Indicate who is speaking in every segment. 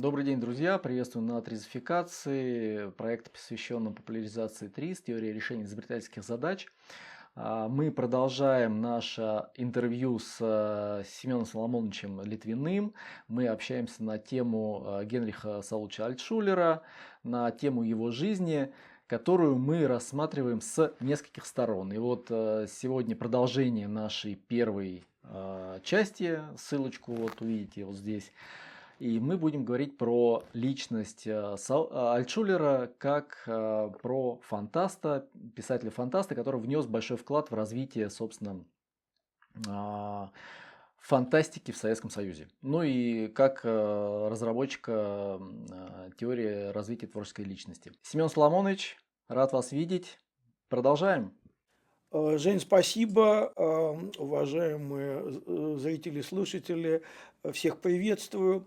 Speaker 1: Добрый день, друзья! Приветствую на тризификации, проект, посвященном популяризации ТРИЗ, теории решения изобретательских задач. А, мы продолжаем наше интервью с э, Семеном Соломоновичем Литвиным. Мы общаемся на тему э, Генриха Сауловича Альтшулера, на тему его жизни, которую мы рассматриваем с нескольких сторон. И вот э, сегодня продолжение нашей первой части, ссылочку вот увидите вот здесь. И мы будем говорить про личность э, э, Альтшулера как э, про фантаста, писателя-фантаста, который внес большой вклад в развитие, собственно, а, фантастики в Советском Союзе. Ну и как разработчика теории развития творческой личности. Семен Соломонович, рад вас видеть. Продолжаем.
Speaker 2: Жень, спасибо. Уважаемые зрители, слушатели, всех приветствую.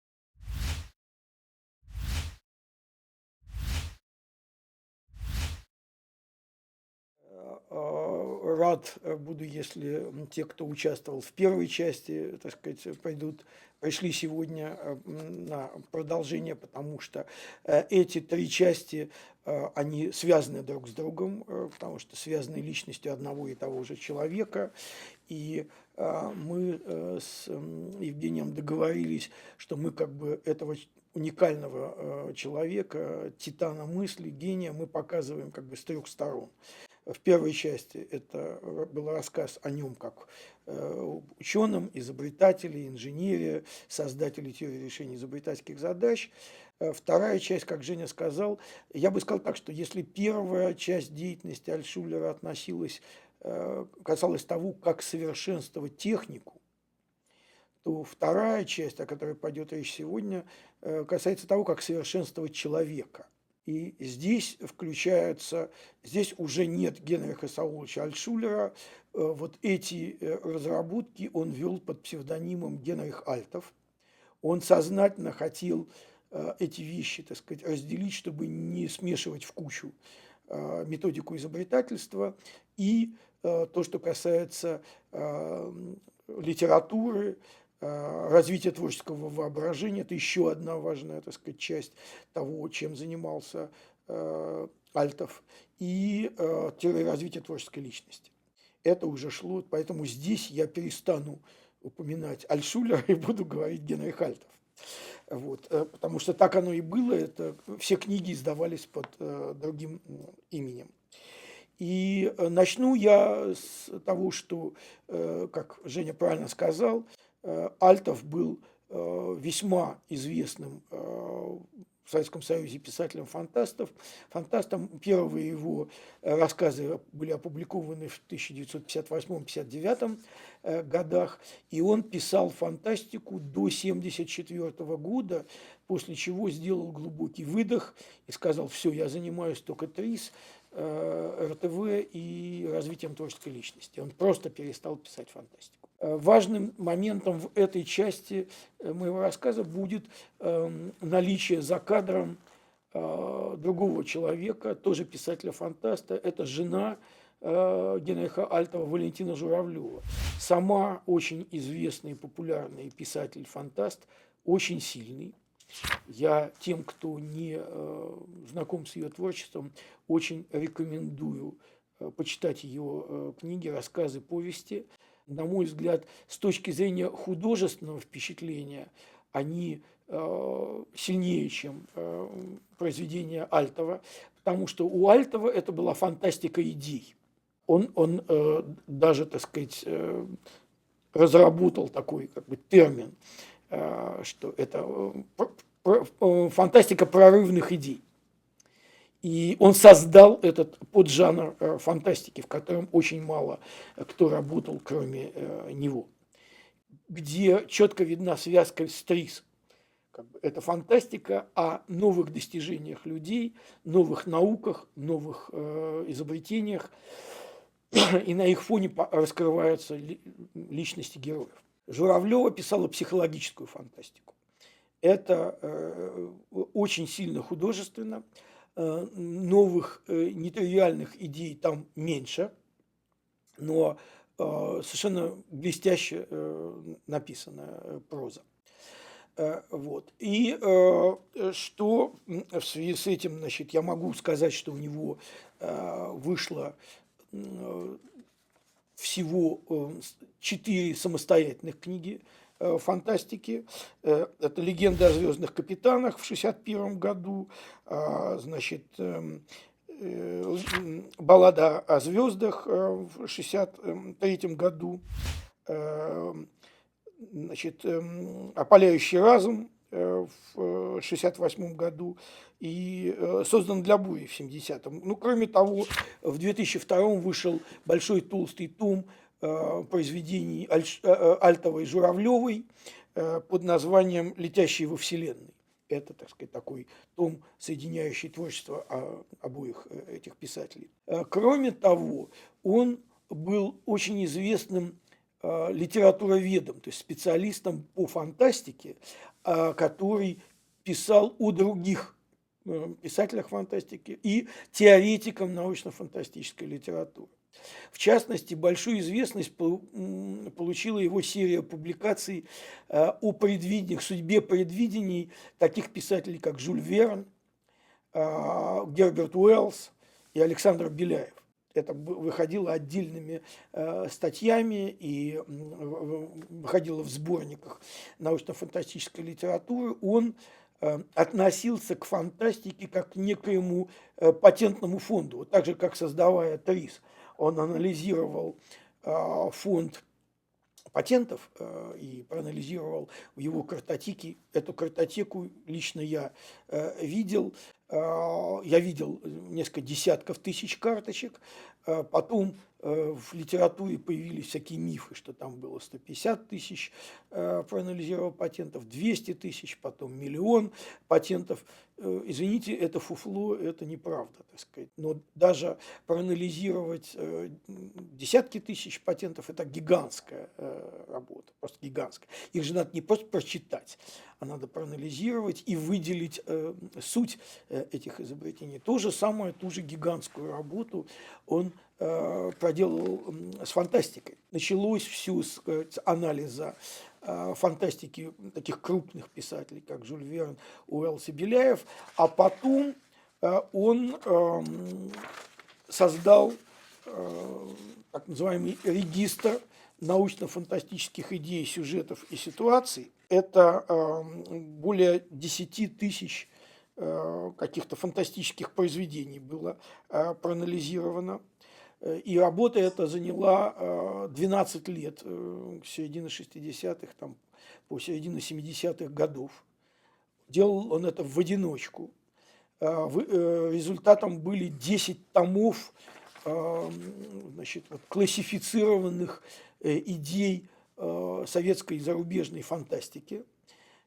Speaker 2: Рад э, буду, если те, кто участвовал в первой части, так сказать, пойдут, пришли сегодня э, на продолжение, потому что э, эти три части, они связаны друг с другом, потому что связаны личностью одного и того же человека. И мы с Евгением договорились, что мы как бы этого уникального человека, титана мысли, гения мы показываем как бы с трех сторон. В первой части это был рассказ о нем как э, ученом, изобретателе, инженере, создателе теории решения изобретательских задач. Э, вторая часть, как Женя сказал, я бы сказал так, что если первая часть деятельности Альшулера относилась, э, касалась того, как совершенствовать технику, то вторая часть, о которой пойдет речь сегодня, касается того, как совершенствовать человека – и здесь включаются, здесь уже нет Генриха Сауловича Альшулера. Э, вот эти э, разработки он вел под псевдонимом Генрих Альтов. Он сознательно хотел э, эти вещи, так сказать, разделить, чтобы не смешивать в кучу методику изобретательства и то, что касается литературы, развитие творческого воображения – это еще одна важная, так сказать, часть того, чем занимался э, Альтов, и э, теория развития творческой личности. Это уже шло, поэтому здесь я перестану упоминать Альшулера и буду говорить Генрих Альтов. Вот, потому что так оно и было, это, все книги издавались под э, другим именем. И начну я с того, что, э, как Женя правильно сказал, Э, Альтов был э, весьма известным э, в Советском Союзе писателем фантастов. Фантастом первые его рассказы были опубликованы в 1958-59 годах, и он писал фантастику до 1974 года, после чего сделал глубокий выдох и сказал, все, я занимаюсь только ТРИС, РТВ и развитием творческой личности. Он просто перестал писать фантастику. Э, важным моментом в этой части э, моего рассказа будет эм, наличие за кадром э, другого человека, тоже писателя-фантаста. Это жена Генриха Альтова Валентина Журавлева. Сама очень известный популярный писатель-фантаст, очень сильный. Я тем, кто не знаком с ее творчеством, очень рекомендую почитать ее книги, рассказы, повести – на мой взгляд, с точки зрения художественного впечатления, они э, сильнее, чем э, произведения Альтова, потому что у Альтова это была фантастика идей. Он, он э, даже, так сказать, разработал такой как бы, термин, что это фантастика прорывных идей. И он создал этот поджанр э, фантастики, в котором очень мало кто работал, кроме э, него, где четко видна связка с ТРИС. Как бы это фантастика о новых достижениях людей, новых науках, новых э, изобретениях, и на их фоне раскрываются личности героев. Журавлева писала психологическую фантастику. Это э, очень сильно художественно, Э, новых э, нетривиальных идей там меньше, но э, совершенно блестяще написанная проза. Вот. И что в связи с этим, значит, я могу сказать, что у него вышло всего четыре самостоятельных книги фантастики. Это «Легенда о звездных капитанах» в 1961 году, а, значит, эм, Э, баллада о звездах э, в 1963 году, э, значит, «Опаляющий разум» в 1968 году и создан для бури в 70-м. Ну, кроме того, в 2002 вышел большой толстый том произведений Альтовой и Журавлевой под названием «Летящие во Вселенной» это, так сказать, такой том, соединяющий творчество а, обоих э, этих писателей. Э, кроме того, он был очень известным э, литературоведом, то есть специалистом по фантастике, который писал о других писателях фантастики и теоретикам научно-фантастической литературы. В частности, большую известность получила его серия публикаций э, о предвидениях, судьбе предвидений таких писателей, как Жюль Верн, э, Герберт Уэллс и Александр Беляев. Это выходило отдельными э, статьями и выходило в сборниках научно-фантастической литературы. Он относился к фантастике как к некоему патентному фонду, так же, как создавая ТРИС – он анализировал а, фонд патентов а, и проанализировал его картотеки. Эту картотеку лично я э, видел. А, я видел несколько десятков тысяч карточек. Потом в литературе появились всякие мифы, что там было 150 тысяч э, проанализировал патентов, 200 тысяч, потом миллион патентов. Э, извините, это фуфло, это неправда, так сказать. Но даже проанализировать десятки тысяч патентов – это гигантская работа, просто гигантская. Их же надо не просто прочитать, а надо проанализировать и выделить суть этих изобретений. То же самое, ту же гигантскую работу он Э, проделал с фантастикой. Началось все с анализа э, фантастики таких крупных писателей, как Жюль Верн, Уэллс и Беляев, а потом э, он эм, создал так называемый регистр научно-фантастических идей, сюжетов и ситуаций. Это эм, более 10 тысяч каких-то фантастических произведений было проанализировано Э, и работа эта заняла 12 э, лет, э, с середины 60-х там, по середину 70-х годов. Делал он это в одиночку. Результатом были 10 томов значит, вот, классифицированных идей советской и зарубежной фантастики,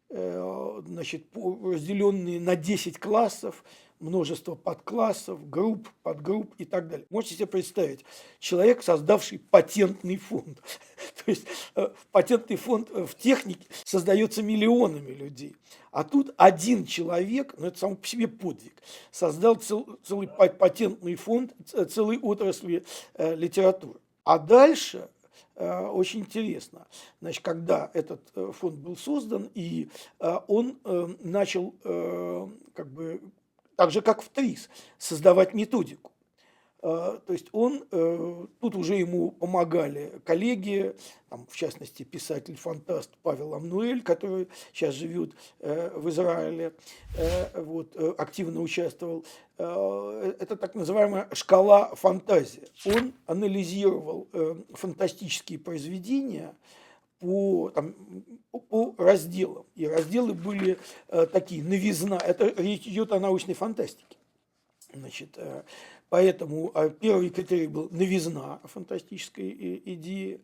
Speaker 2: значит, разделенные на 10 классов, множество подклассов, групп, подгрупп и так далее. Можете себе представить, человек, создавший патентный фонд. То есть э, патентный фонд э, в технике создается миллионами людей. А тут один человек, ну это сам по себе подвиг, создал цел, целый патентный фонд целой отрасли э, литературы. А дальше э, очень интересно. Значит, когда этот э, фонд был создан, и он начал как бы так же как в ТРИС, создавать методику. А, то есть он, э, тут уже ему помогали коллеги, там, в частности, писатель-фантаст Павел Амнуэль, который сейчас живет э, в Израиле, э, вот, активно участвовал. Это так называемая шкала фантазии. Он анализировал фантастические произведения, по, там, по разделам. И разделы были э, такие, новизна. Это речь идет о научной фантастике. Значит, э, поэтому э, первый критерий был новизна фантастической идеи.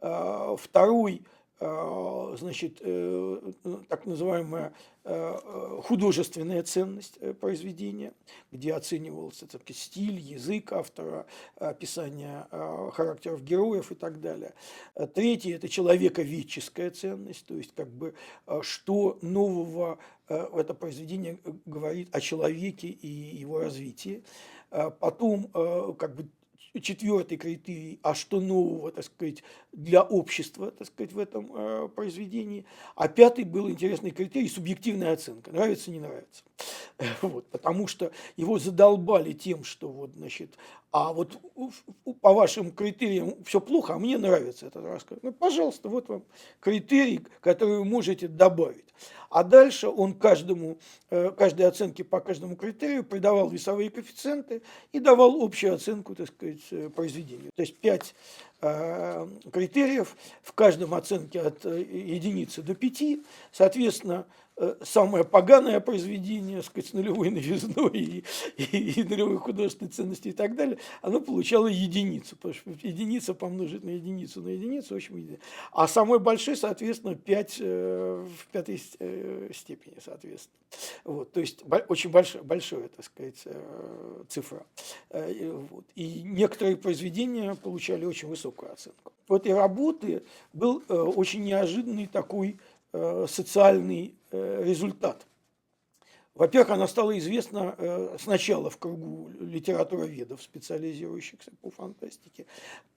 Speaker 2: Э, второй Э, значит, э, так называемая э, художественная ценность произведения, где оценивался так, стиль, язык автора, описание характеров героев и так далее. Третье – это человековедческая ценность, то есть как бы что нового это произведение говорит о человеке и его развитии. Потом как бы четвертый критерий, а что нового, так сказать, для общества, так сказать, в этом э, произведении. А пятый был интересный критерий – субъективная оценка. Нравится, не нравится. Вот, потому что его задолбали тем, что вот, значит, а вот по вашим критериям все плохо, а мне нравится этот рассказ. Ну, пожалуйста, вот вам критерий, который вы можете добавить. А дальше он каждому, э, каждой оценке по каждому критерию придавал весовые коэффициенты и давал общую оценку, так сказать, э, произведению. То есть пять э, критериев, в каждом оценке от единицы до пяти, соответственно, самое поганое произведение, сказать, с нулевой новизной и, и, и нулевой художественной ценностью и так далее, оно получало единицу, потому что единица помножить на единицу на единицу, очень единица. А самое большое, соответственно, 5 э, в пятой э, степени, соответственно. Вот, то есть очень большая, большая, так сказать, э, цифра. Э, вот. И некоторые произведения получали очень высокую оценку. В этой работы был э, очень неожиданный такой Э, социальный э, результат. Во-первых, она стала известна э, сначала в кругу литературоведов, специализирующихся по фантастике,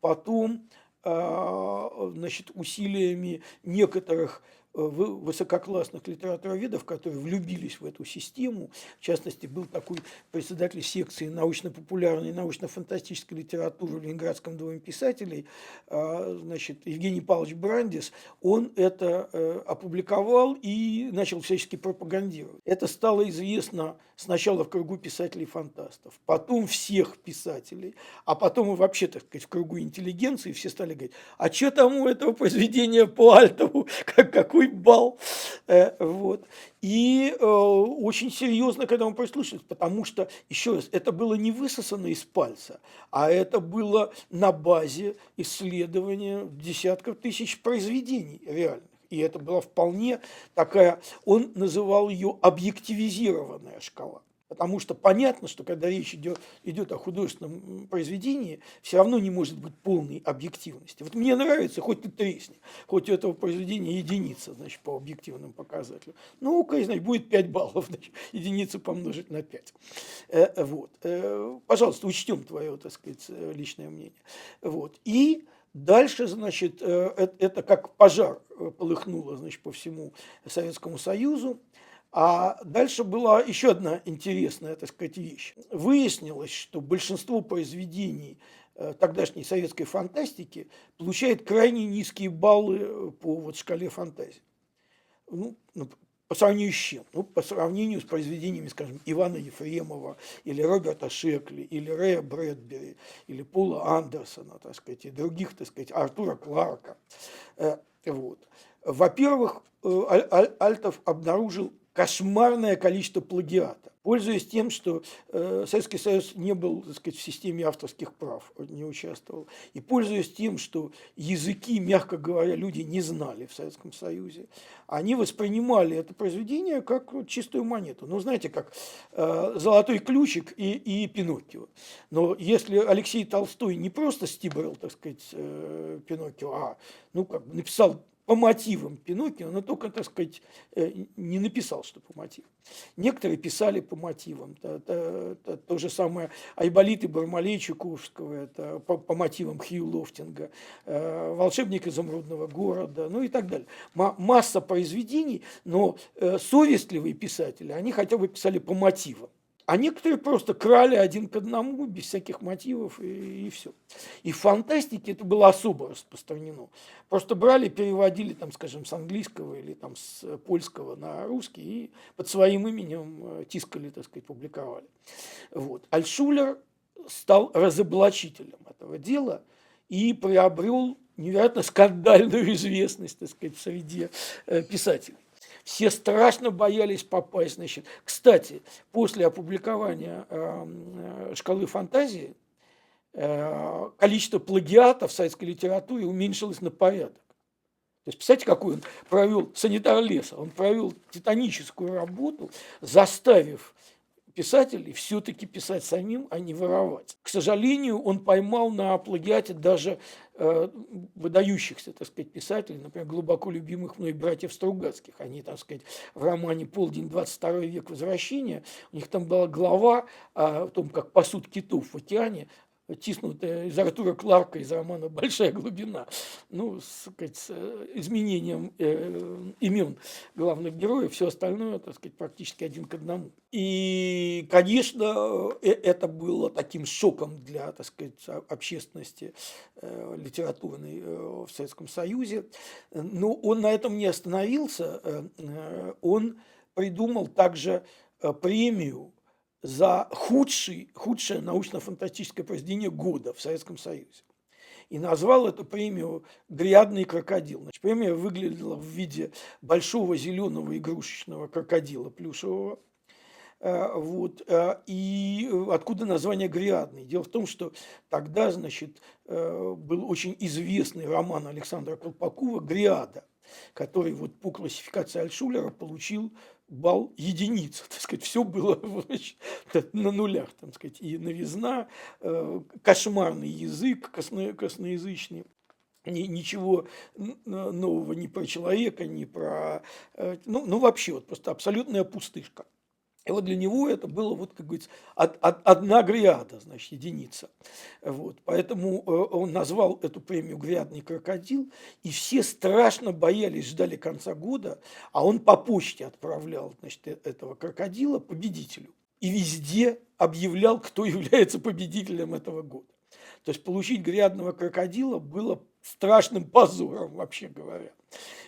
Speaker 2: потом значит, усилиями некоторых высококлассных литературоведов, которые влюбились в эту систему. В частности, был такой председатель секции научно-популярной, научно-фантастической литературы в Ленинградском доме писателей, а, значит, Евгений Павлович Брандис. Он это э, опубликовал и начал всячески пропагандировать. Это стало известно сначала в кругу писателей-фантастов, потом всех писателей, а потом и вообще, так сказать, в кругу интеллигенции все стали говорить, а что там у этого произведения по Альтову, как, какой какой бал. Э, вот. И э, очень серьезно к этому прислушались, потому что, еще раз, это было не высосано из пальца, а это было на базе исследования десятков тысяч произведений реальных. И это была вполне такая, он называл ее объективизированная шкала. Потому что понятно, что когда речь идет, идет о художественном произведении, все равно не может быть полной объективности. Вот мне нравится, хоть ты тресни, хоть у этого произведения единица, значит, по объективным показателям. Ну, окей, значит, будет 5 баллов, значит, единицу помножить на 5. Э, вот. Э, пожалуйста, учтем твое, так сказать, э, личное мнение. Вот. И Дальше, значит, э, э, это как пожар полыхнуло, значит, по всему Советскому Союзу. А дальше была еще одна интересная, так сказать, вещь. Выяснилось, что большинство произведений э, тогдашней советской фантастики получает крайне низкие баллы э, по вот шкале фантазии. Ну, ну, по сравнению с чем? Ну, по сравнению с произведениями, скажем, Ивана Ефремова, или Роберта Шекли, или Рэя Брэдбери, или Пола Андерсона, так сказать, и других, так сказать, Артура Кларка. Э, вот. Во-первых, Альтов обнаружил кошмарное количество плагиата. Пользуясь тем, что э, Советский Союз не был так сказать, в системе авторских прав, не участвовал, и пользуясь тем, что языки, мягко говоря, люди не знали в Советском Союзе, они воспринимали это произведение как чистую монету. Ну, знаете, как э, «Золотой ключик» и, и «Пиноккио». Но если Алексей Толстой не просто стибрил, так сказать, э, Пиноккио, а ну, как написал по мотивам Пиноккио, но только, так сказать, э, не написал, что по мотивам. Некоторые писали по мотивам. То, то, то, то же самое Айболиты Бармалей Чуковского, это по, по мотивам Хью Лофтинга, э, «Волшебник изумрудного города», ну и так далее. М- масса произведений, но э, совестливые писатели, они хотя бы писали по мотивам. А некоторые просто крали один к одному, без всяких мотивов, и, и все. И в фантастике это было особо распространено. Просто брали, переводили, там, скажем, с английского или там, с польского на русский и под своим именем э, тискали, так сказать, публиковали. Вот. Альшулер стал разоблачителем этого дела и приобрел невероятно скандальную известность, так сказать, среди э, писателей. Все страшно боялись попасть. Значит. Кстати, после опубликования э, «Шкалы фантазии» э, количество плагиатов в советской литературе уменьшилось на порядок. То есть, представьте, какой он провел санитар леса. Он провел титаническую работу, заставив писателей все-таки писать самим, а не воровать. К сожалению, он поймал на плагиате даже э, выдающихся, так сказать, писателей, например, глубоко любимых мной братьев Стругацких. Они, так сказать, в романе «Полдень, 22 век возвращения», у них там была глава о том, как пасут китов в океане, тиснутая из Артура Кларка из романа «Большая глубина». Ну, сказать, с э, изменением э, имен главных героев, все остальное, так сказать, практически один к одному. И, конечно, э, это было таким шоком для, так сказать, общественности э, литературной э, в Советском Союзе. Но он на этом не остановился. Э, он придумал также премию за худший, худшее научно-фантастическое произведение года в Советском Союзе. И назвал эту премию «Грядный крокодил». Значит, премия выглядела в виде большого зеленого игрушечного крокодила плюшевого. Э, вот. Э, и откуда название «Грядный»? Дело в том, что тогда, значит, э, был очень известный роман Александра Колпакова «Гриада», который вот по классификации Альшулера получил балл единица, так сказать, все было значит, на нулях, так сказать, и новизна, э, кошмарный язык косно, косноязычный, ничего нового ни про человека, ни про... Э, ну, ну вообще, вот просто абсолютная пустышка. И вот для него это было, вот, как говорится, од, од, одна гриада, значит, единица. Вот. Поэтому э, он назвал эту премию «Грядный крокодил», и все страшно боялись, ждали конца года, а он по почте отправлял значит, э, этого крокодила победителю. И везде объявлял, кто является победителем этого года. То есть получить грядного крокодила было страшным позором, вообще говоря.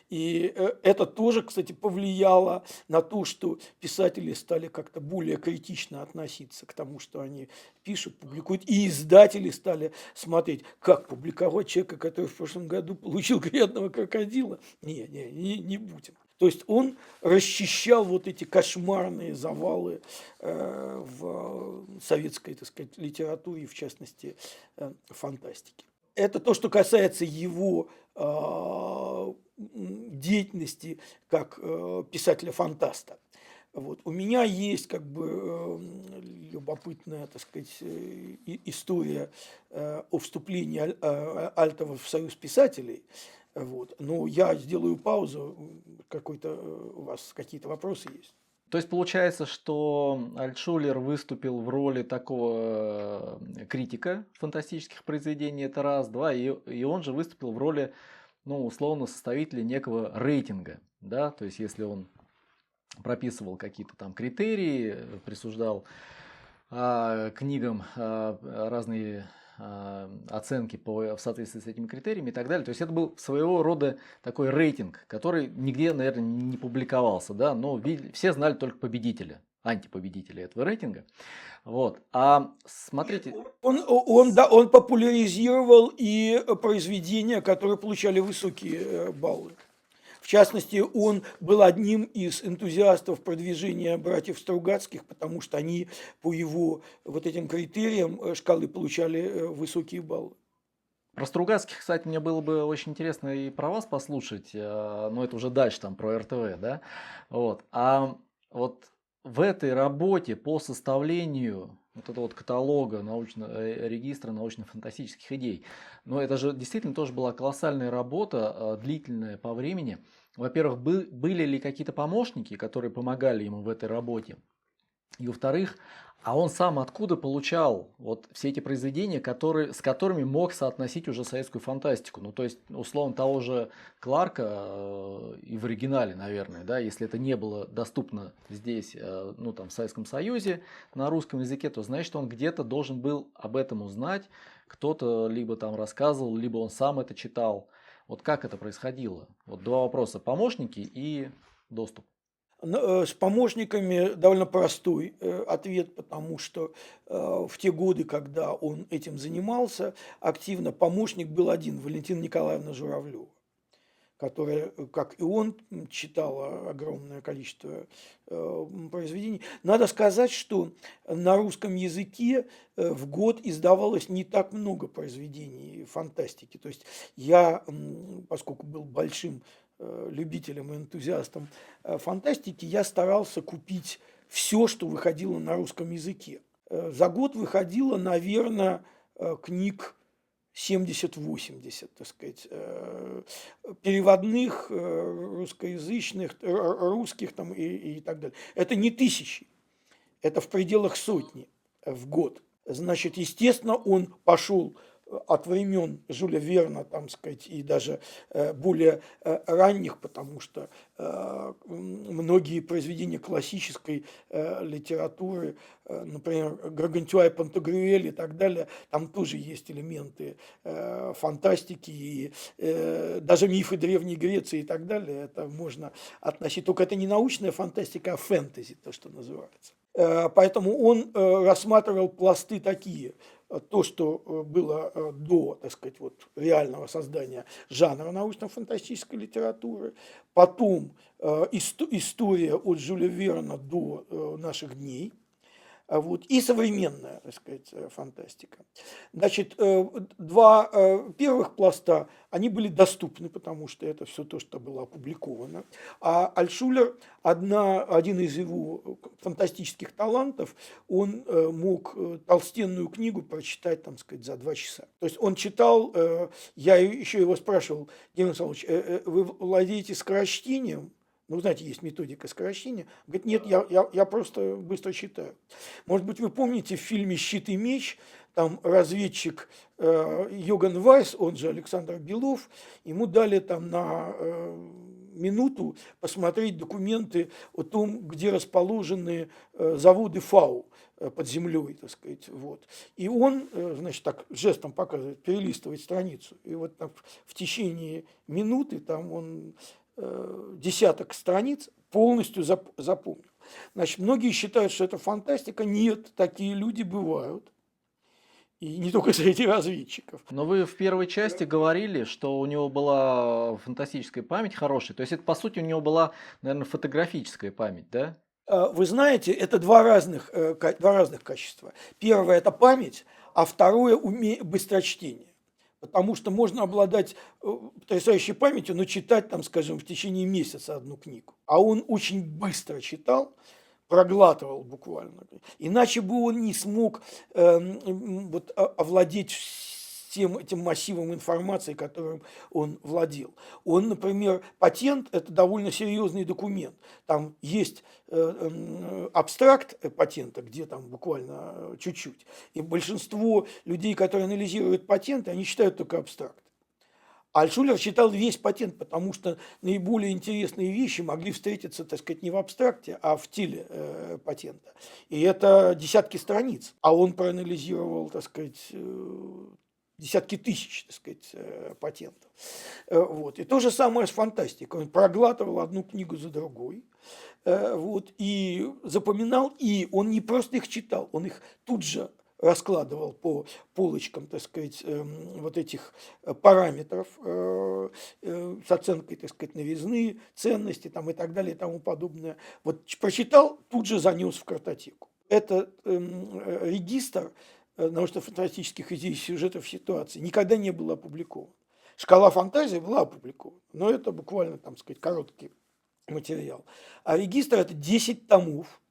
Speaker 2: И э, это тоже, кстати, повлияло на то, что писатели стали как-то более критично относиться к тому, что они пишут, публикуют. И издатели стали смотреть, как публиковать человека, который в прошлом году получил грядного крокодила. Не, не, не, не будем. То есть он расчищал вот эти кошмарные завалы э, в советской, так сказать, литературе, в частности, э, фантастике. Это то, что касается его э, деятельности как э, писателя-фантаста. Вот. У меня есть как бы любопытная, так сказать, история о вступлении Альтова в Союз писателей. Вот. Но я сделаю паузу. Какой-то у вас какие-то вопросы есть?
Speaker 1: То есть получается, что Альтшулер выступил в роли такого критика фантастических произведений, это раз, два, и, и он же выступил в роли ну, условно, составителя некого рейтинга, да, то есть если он прописывал какие-то там критерии, присуждал а, книгам а, разные оценки по, в соответствии с этими критериями и так далее. То есть это был своего рода такой рейтинг, который нигде, наверное, не публиковался, да, но все знали только победителя, антипобедителя этого рейтинга. Вот. А смотрите...
Speaker 2: Он, он, да, он популяризировал и произведения, которые получали высокие э, баллы. Частности, он был одним из энтузиастов продвижения братьев Стругацких, потому что они по его вот этим критериям э, шкалы получали э, высокие баллы.
Speaker 1: Про Стругацких, кстати, мне было бы очень интересно и про вас послушать, но это уже дальше, там, про РТВ, да? Вот. А вот в этой работе по составлению вот этого вот каталога научно, э, регистра научно-фантастических идей. Но это же действительно тоже была колоссальная работа, длительная по времени. Во-первых, были ли какие-то помощники, которые помогали ему в этой работе? И во-вторых, а он сам откуда получал вот все эти произведения, которые, с которыми мог соотносить уже советскую фантастику? Ну, то есть, условно, того же Кларка э, и в оригинале, наверное, да, если это не было доступно здесь, э, ну, там, в Советском Союзе на русском языке, то значит, он где-то должен был об этом узнать, кто-то либо там рассказывал, либо он сам это читал. Вот как это происходило? Вот два вопроса. Помощники и доступ.
Speaker 2: Э, с помощниками довольно простой э, ответ, потому что э, в те годы, когда он этим занимался, активно помощник был один, Валентина Николаевна Журавлева которая, как и он, читала огромное количество произведений. Надо сказать, что на русском языке в год издавалось не так много произведений фантастики. То есть я, поскольку был большим Э, любителям и энтузиастам э, фантастики, я старался купить все, что выходило на русском языке. Э, за год выходило, наверное, книг 70-80, так сказать, переводных, русскоязычных, русских там и, и так далее. Это не тысячи, это в пределах сотни в год. Значит, естественно, он пошел от времен Жюля Верна, там сказать, и даже э, более э, ранних, потому что э, многие произведения классической литературы, например, Гаргантюа и Пантагрюэль и так далее, там тоже есть элементы фантастики и даже мифы Древней Греции и так далее, это можно относить, только это не научная фантастика, а фэнтези, то, что называется. Поэтому он рассматривал пласты такие – то, что э, было э, до, так сказать, вот реального создания жанра научно-фантастической литературы, потом э, история от Жюля Верна до наших дней – вот, и современная, так сказать, э, фантастика. Значит, э, два э, первых пласта, они были доступны, потому что это все то, что было опубликовано. А Альшулер, одна, один из его фантастических талантов, он мог толстенную книгу прочитать, там сказать, за два часа. То есть он читал, я еще его спрашивал, Геннадий Александрович, вы владеете скорочтением? Ну, знаете, есть методика скорочтения. Говорит, нет, я, я, я просто быстро читаю. Может быть, вы помните в фильме «Щит и меч», там разведчик э, Йоган Вайс, он же Александр Белов, ему дали там на э, минуту посмотреть документы о том, где расположены э, заводы ФАУ э, под землей, так сказать, вот. И он, э, значит, так жестом показывает, перелистывает страницу. И вот так, в течение минуты там он десяток страниц полностью запомнил. Значит, многие считают, что это фантастика. Нет, такие люди бывают. И не только среди разведчиков.
Speaker 1: Но вы в первой части говорили, что у него была фантастическая память хорошая. То есть это, по сути, у него была, наверное, фотографическая память, да?
Speaker 2: Э, вы знаете, это два разных, э, два разных качества. Первое – это память, а второе – уме... быстрочтение. Потому что можно обладать э, потрясающей памятью, но читать, там, скажем, в течение месяца одну книгу. А он очень быстро читал, проглатывал буквально. Иначе бы он не смог э, вот, овладеть тем этим массивом информации, которым он владел. Он, например, патент – это довольно серьезный документ. Там есть э, абстракт патента, где там буквально э, чуть-чуть. И большинство людей, которые анализируют патенты, они читают только абстракт. Альшулер читал весь патент, потому что наиболее интересные вещи могли встретиться, так сказать, не в абстракте, а в теле э, патента. И это десятки страниц. А он проанализировал, так сказать, э, десятки тысяч, так сказать, э, патентов. Э, вот. И то же самое с фантастикой. Он проглатывал одну книгу за другой, э, вот, и запоминал, и он не просто их читал, он их тут же раскладывал по полочкам, так сказать, эм, вот этих параметров с оценкой, так сказать, новизны, ценности там, и так далее и тому подобное. Вот прочитал, тут же занес в картотеку. Это эм, регистр научно-фантастических идей, сюжетов, ситуаций никогда не было опубликовано. Шкала фантазии была опубликована, но это буквально, там сказать, короткий материал. А регистр – это 10 томов,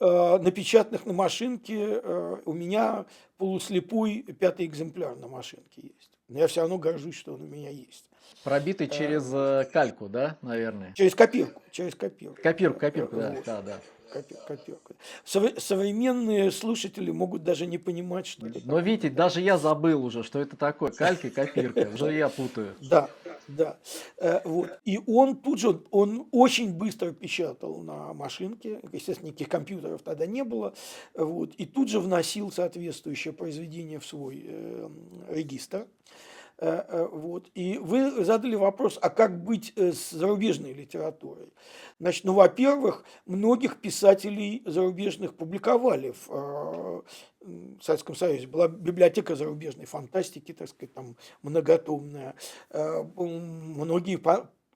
Speaker 2: э, напечатанных на машинке. Э, у меня полуслепой пятый экземпляр на машинке есть. Но я все равно горжусь, что он у меня есть.
Speaker 1: Пробитый через кальку, да, наверное?
Speaker 2: Через копирку. Через копирку.
Speaker 1: Копирку, копирку, да, да, да
Speaker 2: копирка. Современные слушатели могут даже не понимать, что это.
Speaker 1: Но видите, даже я забыл уже, что это такое. Калька и копирка. Уже я путаю.
Speaker 2: Да, да. Э, вот. И он тут же, он очень быстро печатал на машинке. Естественно, никаких компьютеров тогда не было. Вот. И тут же вносил соответствующее произведение в свой э, регистр. Э, э, вот. И вы задали вопрос, а как быть э, с зарубежной литературой? Значит, ну, во-первых, многих писателей зарубежных публиковали в Советском Союзе. Была библиотека зарубежной фантастики, так сказать, там многотомная. Многие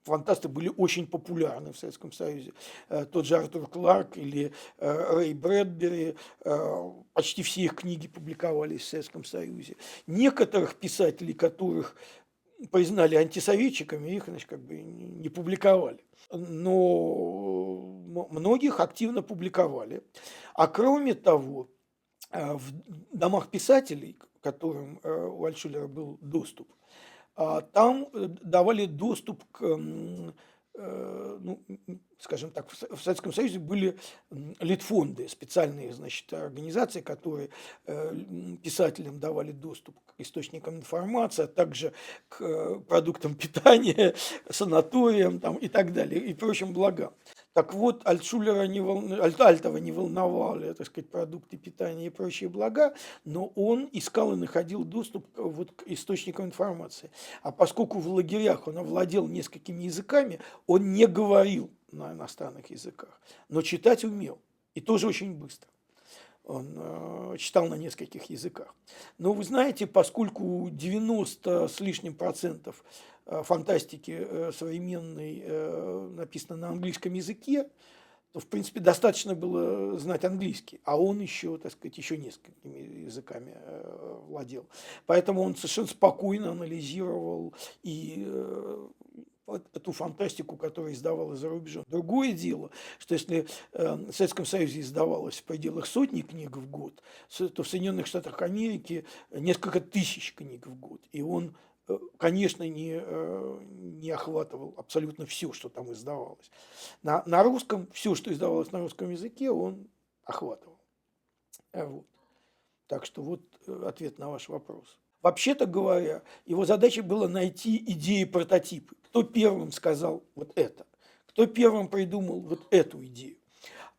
Speaker 2: фантасты были очень популярны в Советском Союзе. Э, тот же Артур Кларк или э, Рэй Брэдбери, э, почти все их книги публиковались в Советском Союзе. Некоторых писателей, которых признали антисоветчиками, их значит, как бы не публиковали. Но многих активно публиковали. А кроме того, в домах писателей, к которым у Альшулера был доступ, там э, давали доступ к э, ну, скажем так, в Советском Союзе были литфонды, специальные, значит, организации, которые э, писателям давали доступ к источникам информации, а также к продуктам питания, санаториям там, и так далее, и прочим благам. Так вот, Альтшулера не волну... Альтова не волновали, так сказать, продукты питания и прочие блага, но он искал и находил доступ вот к источникам информации. А поскольку в лагерях он овладел несколькими языками, он не говорил на иностранных языках, но читать умел. И тоже очень быстро. Он э, читал на нескольких языках. Но вы знаете, поскольку 90 с лишним процентов фантастики э, современной э, написано на английском языке, то, в принципе, достаточно было знать английский, а он еще, так сказать, еще несколькими языками владел. Поэтому он совершенно спокойно анализировал и эту фантастику, которая издавалась за рубежом. Другое дело, что если в Советском Союзе издавалось в пределах сотни книг в год, то в Соединенных Штатах Америки несколько тысяч книг в год. И он Э, конечно, не, э, не охватывал абсолютно все, что там издавалось. На, на русском, все, что издавалось на русском языке, он охватывал. Э, вот. Так что вот ответ на ваш вопрос. Вообще-то говоря, его задачей было найти идеи прототипы. Кто первым сказал вот это? Кто первым придумал вот эту идею?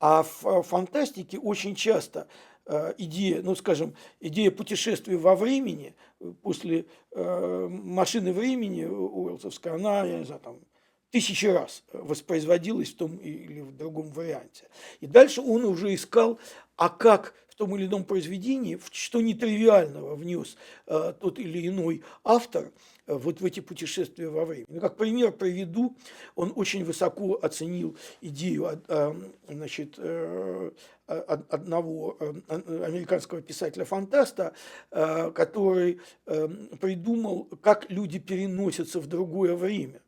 Speaker 2: А в фантастике очень часто Э, идея, ну, скажем, идея путешествия во времени э, после э, машины времени Уэллсовской, она, я не знаю, там, тысячи раз воспроизводилась в том или в другом варианте. И дальше он уже искал, а как в том или ином произведении, что нетривиального внес э, тот или иной автор – вот в эти путешествия во времени. Ну, как пример приведу, он очень высоко оценил идею а, значит, э, одного э, американского писателя-фантаста, э, который придумал, как люди переносятся в другое время.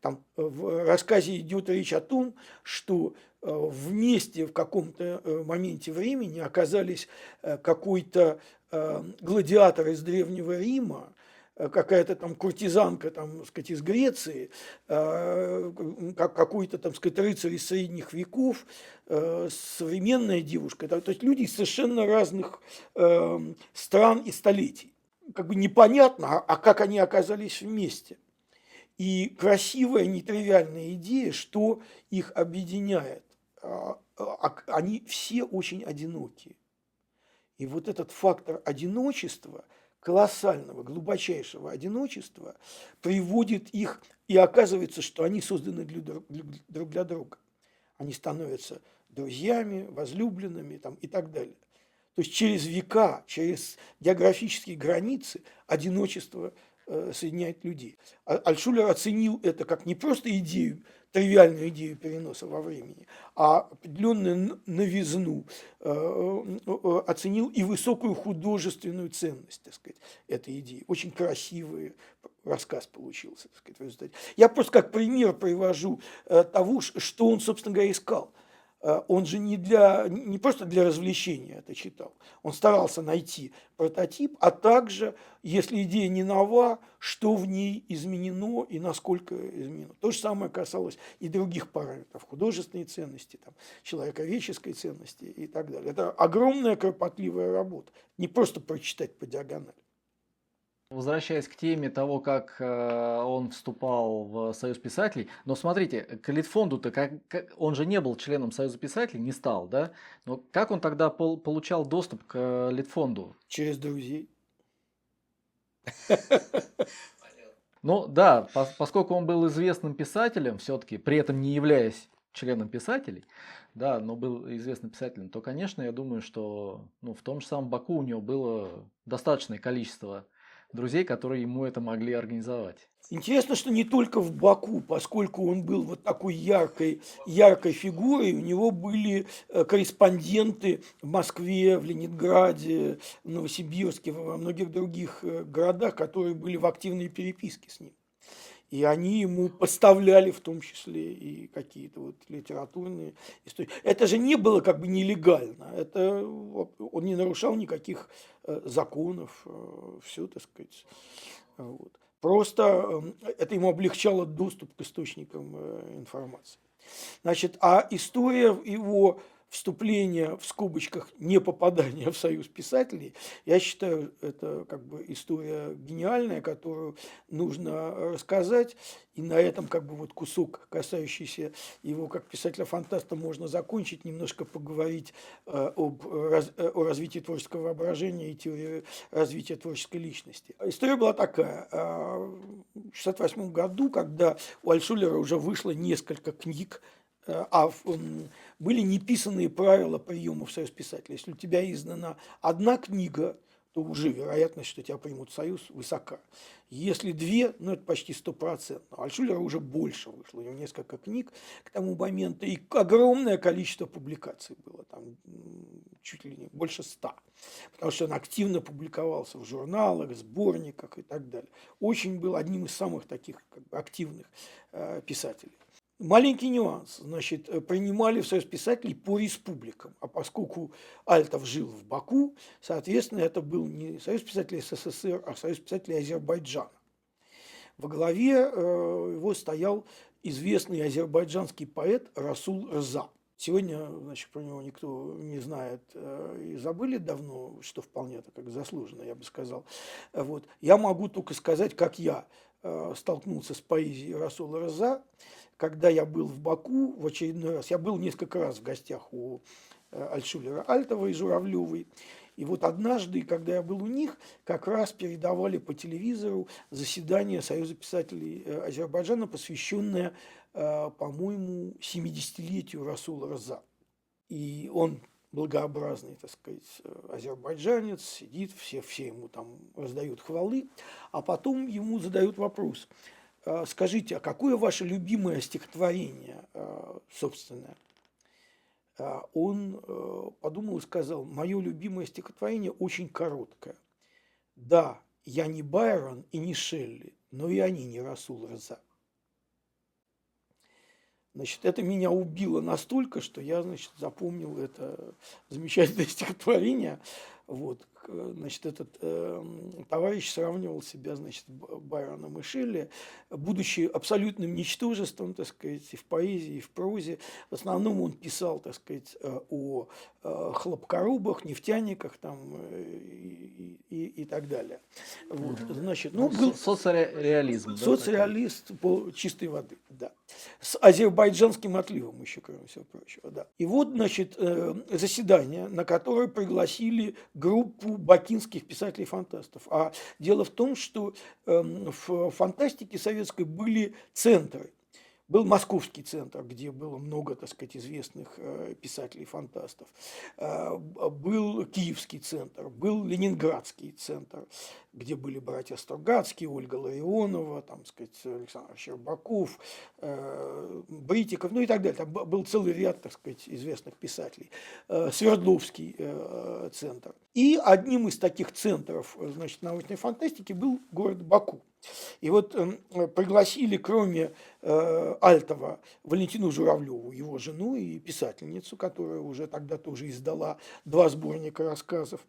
Speaker 2: Там в рассказе идет речь о том, что вместе в каком-то моменте времени оказались какой-то гладиатор из Древнего Рима, Э, какая-то там куртизанка, там, сказать, из Греции, э, как какой-то, там, сказать, рыцарь из средних веков, э, современная девушка. То есть люди из совершенно разных стран и столетий. Как бы непонятно, а, а как они оказались вместе. И красивая, нетривиальная идея, что их объединяет. А, а, они все очень одинокие. И вот этот фактор одиночества – колоссального, глубочайшего одиночества приводит их, и оказывается, что они созданы для, друг для друга. Они становятся друзьями, возлюбленными там, и так далее. То есть через века, через географические границы одиночество соединяет людей. А Альшулер оценил это как не просто идею тривиальную идею переноса во времени, а определенную новизну, э, э, оценил и высокую художественную ценность, так сказать, этой идеи. Очень красивый рассказ получился, так сказать, в результате. Я просто как пример привожу э, того, что он, собственно говоря, искал – Э, он же не, для, не просто для развлечения это читал. Он старался найти прототип, а также, если идея не нова, что в ней изменено и насколько изменено. То же самое касалось и других параметров, художественной ценности, там, человековеческой ценности и так далее. Это огромная кропотливая работа, не просто прочитать по диагонали.
Speaker 1: Возвращаясь к теме того, как э, он вступал в Союз писателей, но смотрите, к Литфонду-то, как, как, он же не был членом Союза писателей, не стал, да? Но как он тогда пол, получал доступ к э, Литфонду?
Speaker 2: Через друзей.
Speaker 1: Ну да, по, поскольку он был известным писателем, все-таки, при этом не являясь членом писателей, да, но был известным писателем, то, конечно, я думаю, что ну, в том же самом Баку у него было достаточное количество друзей, которые ему это могли организовать.
Speaker 2: Интересно, что не только в Баку, поскольку он был вот такой яркой, яркой фигурой, у него были э, корреспонденты в Москве, в Ленинграде, в Новосибирске, во многих других э, городах, которые были в активной переписке с ним. И они ему поставляли в том числе и какие-то вот литературные истории. Это же не было как бы нелегально. Это, он не нарушал никаких э, законов. Э, Все, так сказать. Вот. Просто эм, это ему облегчало доступ к источникам э, информации. Значит, а история его вступление в скобочках не попадание в союз писателей, я считаю, это как бы история гениальная, которую нужно рассказать. И на этом как бы вот кусок, касающийся его как писателя-фантаста, можно закончить, немножко поговорить э, об, э, о развитии творческого воображения и теории развития творческой личности. История была такая. Э, в 1968 году, когда у Альшулера уже вышло несколько книг, а были неписанные правила приема в Союз писателей. Если у тебя издана одна книга, то уже вероятность, что тебя примут в Союз, высока. Если две, ну это почти стопроцентно. Альшулера уже больше вышло, у него несколько книг к тому моменту, и огромное количество публикаций было, там чуть ли не больше ста. Потому что он активно публиковался в журналах, сборниках и так далее. Очень был одним из самых таких как бы, активных э, писателей. Маленький нюанс. Значит, э, принимали в Союз писателей по республикам. А поскольку Альтов жил в Баку, соответственно, это был не Союз писателей СССР, а Союз писателей Азербайджана. Во главе э, его стоял известный азербайджанский поэт Расул Рза. Сегодня, значит, про него никто не знает э, и забыли давно, что вполне это как заслуженно, я бы сказал. Вот. Я могу только сказать, как я столкнулся с поэзией Расула Рза когда я был в Баку в очередной раз, я был несколько раз в гостях у э, Альшулера Альтова и Журавлевой, и вот однажды, когда я был у них, как раз передавали по телевизору заседание Союза писателей э, Азербайджана, посвященное, э, по-моему, 70-летию Расула Раза. И он благообразный, так сказать, азербайджанец, сидит, все, все ему там раздают хвалы, а потом ему задают вопрос – скажите, а какое ваше любимое стихотворение а, собственное? А, он э, подумал и сказал, мое любимое стихотворение очень короткое. Да, я не Байрон и не Шелли, но и они не Расул Роза. Значит, это меня убило настолько, что я, значит, запомнил это замечательное стихотворение. Вот, значит, этот э, товарищ сравнивал себя, значит, Байроном и Шелли, будучи абсолютным ничтожеством, так сказать, и в поэзии, и в прозе. В основном он писал, так сказать, э, о э, хлопкорубах, нефтяниках там, э, и, и, и так далее. Вот, значит, ну,
Speaker 1: ну, был соцреализм.
Speaker 2: Соцреалист да, по чистой воды, да. С азербайджанским отливом еще, кроме всего прочего, да. И вот, значит, заседание, на которое пригласили группу бакинских писателей-фантастов. А дело в том, что эм, в фантастике советской были центры. Был Московский центр, где было много, так сказать, известных э, писателей-фантастов. Э, был Киевский центр, был Ленинградский центр, где были братья Стругацкие, Ольга Ларионова, там, сказать, Александр Щербаков, э, Бритиков, ну и так далее. Там был целый ряд, так сказать, известных писателей. Свердловский центр. И одним из таких центров, значит, научной фантастики был город Баку. И вот э, пригласили, кроме э, Альтова, Валентину Журавлеву, его жену и писательницу, которая уже тогда тоже издала два сборника рассказов,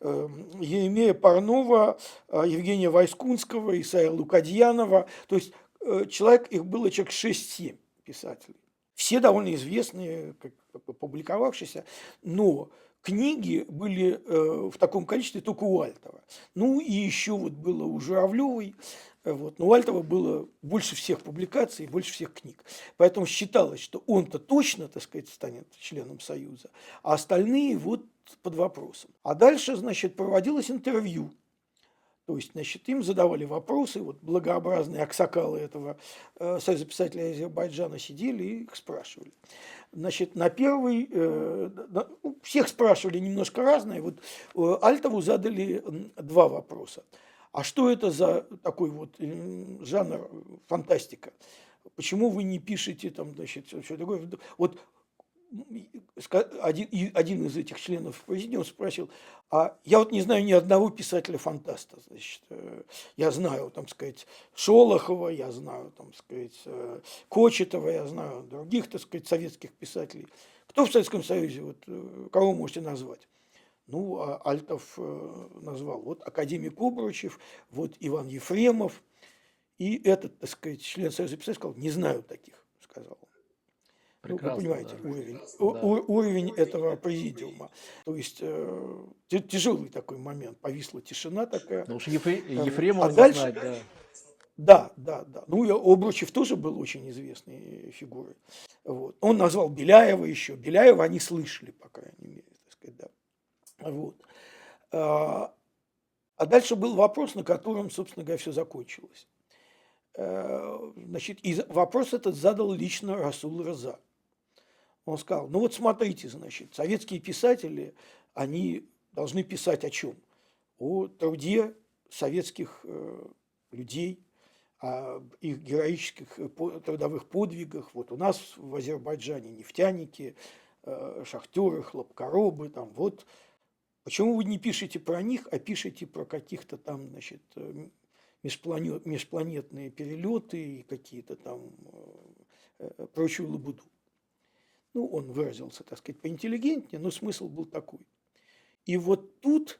Speaker 2: э, Еремея Парнова, э, Евгения Войскунского, Исаия Лукадьянова. То есть э, человек, их было человек 6-7 писателей. Все довольно известные, как, публиковавшиеся, но книги были э, в таком количестве только у Альтова. Ну и еще вот было у Журавлевой, э, вот. Но у Альтова было больше всех публикаций, больше всех книг. Поэтому считалось, что он-то точно, так сказать, станет членом Союза, а остальные вот под вопросом. А дальше, значит, проводилось интервью. То есть, значит, им задавали вопросы, вот благообразные аксакалы этого э, Союза писателей Азербайджана сидели и их спрашивали. Значит, на первый, э, ну, всех спрашивали немножко разные. Вот э, Альтову задали два вопроса. А что это за такой вот э, жанр фантастика? Почему вы не пишете там, значит, все такое? Вот один, один из этих членов президиума спросил, а я вот не знаю ни одного писателя-фантаста, значит, э, я знаю, там сказать, Шолохова, я знаю, там сказать, э, Кочетова, я знаю других, так сказать, советских писателей. Кто в Советском Союзе, вот, э, кого можете назвать? Ну, а Альтов назвал, вот академик Обручев, вот Иван Ефремов, И этот, так сказать, член Союза писателей сказал, не знаю таких, сказал.
Speaker 1: Прекрасно,
Speaker 2: ну, вы понимаете,
Speaker 1: да.
Speaker 2: уровень,
Speaker 1: Да.
Speaker 2: у- уровень этого президиума. То есть э, тяжелый такой момент, повисла тишина такая.
Speaker 1: Ну уж Ефре-
Speaker 2: А
Speaker 1: Ефремова
Speaker 2: дальше-
Speaker 1: знать, да.
Speaker 2: Да, да, да. Ну и Обручев тоже был очень известной фигурой. Вот. Он назвал Беляева еще. Беляева они слышали, по крайней мере, так сказать, да. Вот. А а дальше был вопрос, на котором, собственно говоря, все закончилось. Э, Значит, и вопрос этот задал лично Расул Раза. Он сказал, ну вот смотрите, значит, советские писатели, они должны писать о чем? О труде советских э, людей, о их героических э, трудовых подвигах. Вот у нас в Азербайджане нефтяники, э, шахтеры, хлопкоробы, там вот. Почему вы не пишете про них, а пишете про каких-то там, значит, межпланет- межпланетные перелеты и какие-то там прочую лабуду? Ну, он выразился, так сказать, поинтеллигентнее, но смысл был такой. И вот тут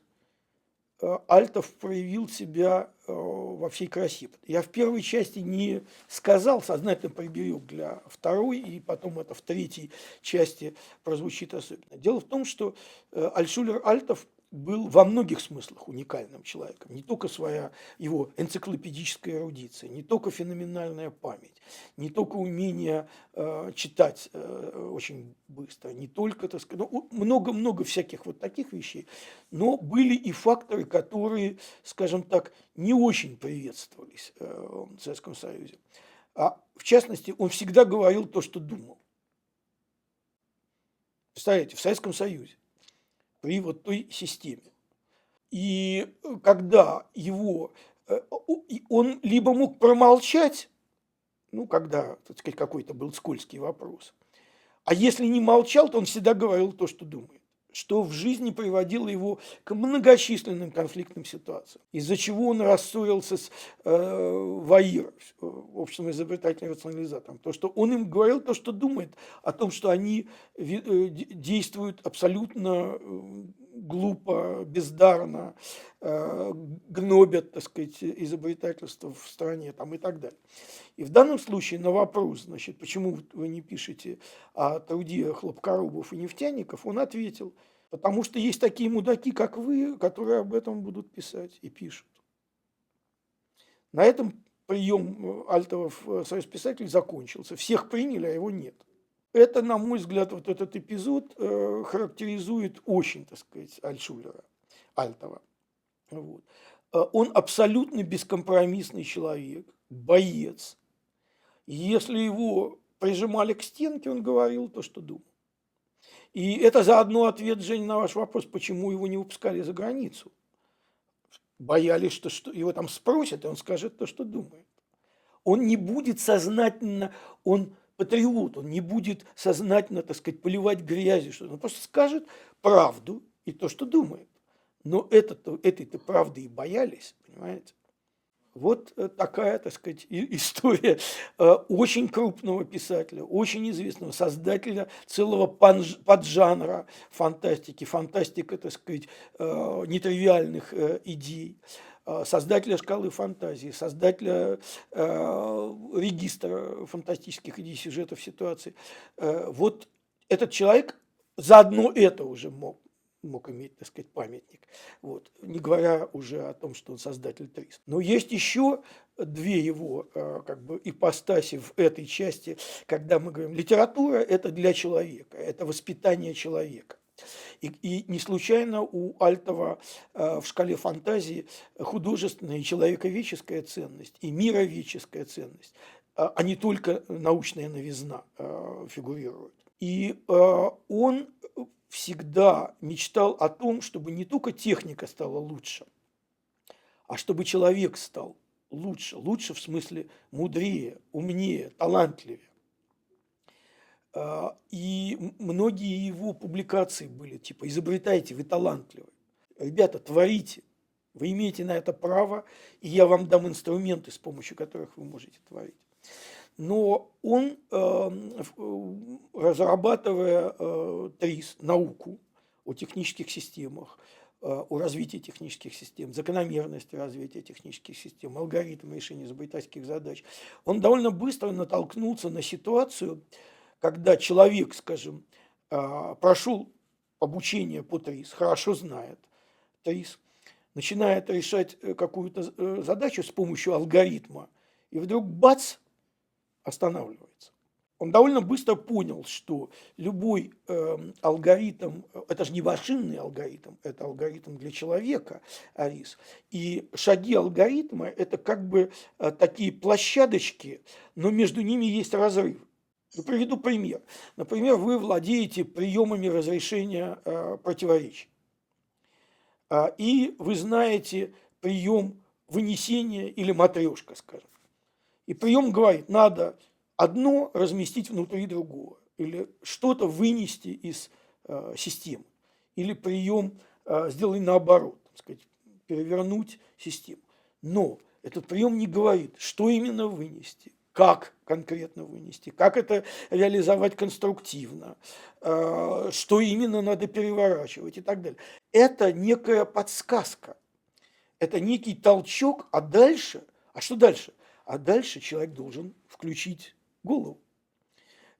Speaker 2: э, Альтов проявил себя э, во всей красе. Я в первой части не сказал, сознательно приберег для второй, и потом это в третьей части прозвучит особенно. Дело в том, что э, Альшулер Альтов был во многих смыслах уникальным человеком. Не только своя его энциклопедическая эрудиция, не только феноменальная память, не только умение э, читать э, очень быстро, не только, так сказать, ну, много-много всяких вот таких вещей, но были и факторы, которые, скажем так, не очень приветствовались э, в Советском Союзе. А в частности, он всегда говорил то, что думал. Представляете, в Советском Союзе, при вот той системе. И э, когда его, э, он либо мог промолчать, ну, когда, так сказать, какой-то был скользкий вопрос, а если не молчал, то он всегда говорил то, что думает что в жизни приводило его к многочисленным конфликтным ситуациям, из-за чего он рассорился с э, ВАИР, э, обществом изобретательным рационализатором. То, что он им говорил то, что думает, о том, что они э, де- действуют абсолютно э, глупо, бездарно, э, гнобят, так сказать, изобретательство в стране там, и так далее. И в данном случае на вопрос, значит, почему вы не пишете о труде хлопкоробов и нефтяников, он ответил, потому что есть такие мудаки, как вы, которые об этом будут писать и пишут. На этом прием э, Альтова в э, Союз писателей закончился. Всех приняли, а его нет. Это, на мой взгляд, вот этот эпизод э, характеризует очень, так сказать, Альшулера, Альтова. Вот. Э, Он абсолютно бескомпромиссный человек, боец. Если его прижимали к стенке, он говорил то, что думал. И это заодно ответ, Женя, на ваш вопрос, почему его не выпускали за границу. Боялись, что, что его там спросят, и он скажет то, что думает. Он не будет сознательно, он патриот, он не будет сознательно, так сказать, поливать грязью, что он просто скажет правду и то, что думает. Но это этой-то правды и боялись, понимаете? Вот э, такая, так сказать, история э, очень крупного писателя, очень известного, создателя целого поджанра фантастики, фантастика, так сказать, э, нетривиальных идей, создателя шкалы фантазии, создателя э, регистра фантастических идей, сюжетов, ситуаций. Э, Вот этот человек заодно это уже мог мог иметь, так сказать, памятник. Вот. Не говоря уже о том, что он создатель ТРИС. Но есть еще две его э, как бы ипостаси в этой части, когда мы говорим, литература – это для человека, это воспитание человека. И, и не случайно у Альтова э, в шкале фантазии художественная и человековеческая ценность, и мировеческая ценность, а а не только научная новизна э, фигурирует. И э, он всегда мечтал о том, чтобы не только техника стала лучше, а чтобы человек стал лучше. Лучше в смысле мудрее, умнее, талантливее. А, И многие его публикации были типа «Изобретайте, вы талантливы». Ребята, творите. Вы имеете на это право, и я вам дам инструменты, с помощью которых вы можете творить. Но он, э, в- разрабатывая э, ТРИС, науку о технических системах, э, о развитии технических систем, закономерности развития технических систем, алгоритм решения изобретательских задач, он довольно быстро натолкнулся на ситуацию, когда человек, скажем, а, прошел обучение по ТРИС, хорошо знает ТРИС, начинает решать э, какую-то э, задачу с помощью алгоритма, и вдруг бац, останавливается. Он довольно быстро понял, что любой э, алгоритм, это же не машинный алгоритм, это алгоритм для человека, АРИС. И шаги алгоритма – это как бы э, такие площадочки, но между ними есть разрыв. Ну, приведу пример. Например, вы владеете приемами разрешения э, противоречий. А, и вы знаете прием вынесения или матрешка, скажем. И прием говорит, надо одно разместить внутри другого, или что-то вынести из э, системы, или прием э, сделай наоборот, так сказать, перевернуть систему. Но этот прием не говорит, что именно вынести, как конкретно вынести, как это реализовать конструктивно, э, что именно надо переворачивать и так далее. Это некая подсказка, это некий толчок, а дальше, а что дальше? А дальше человек должен включить голову.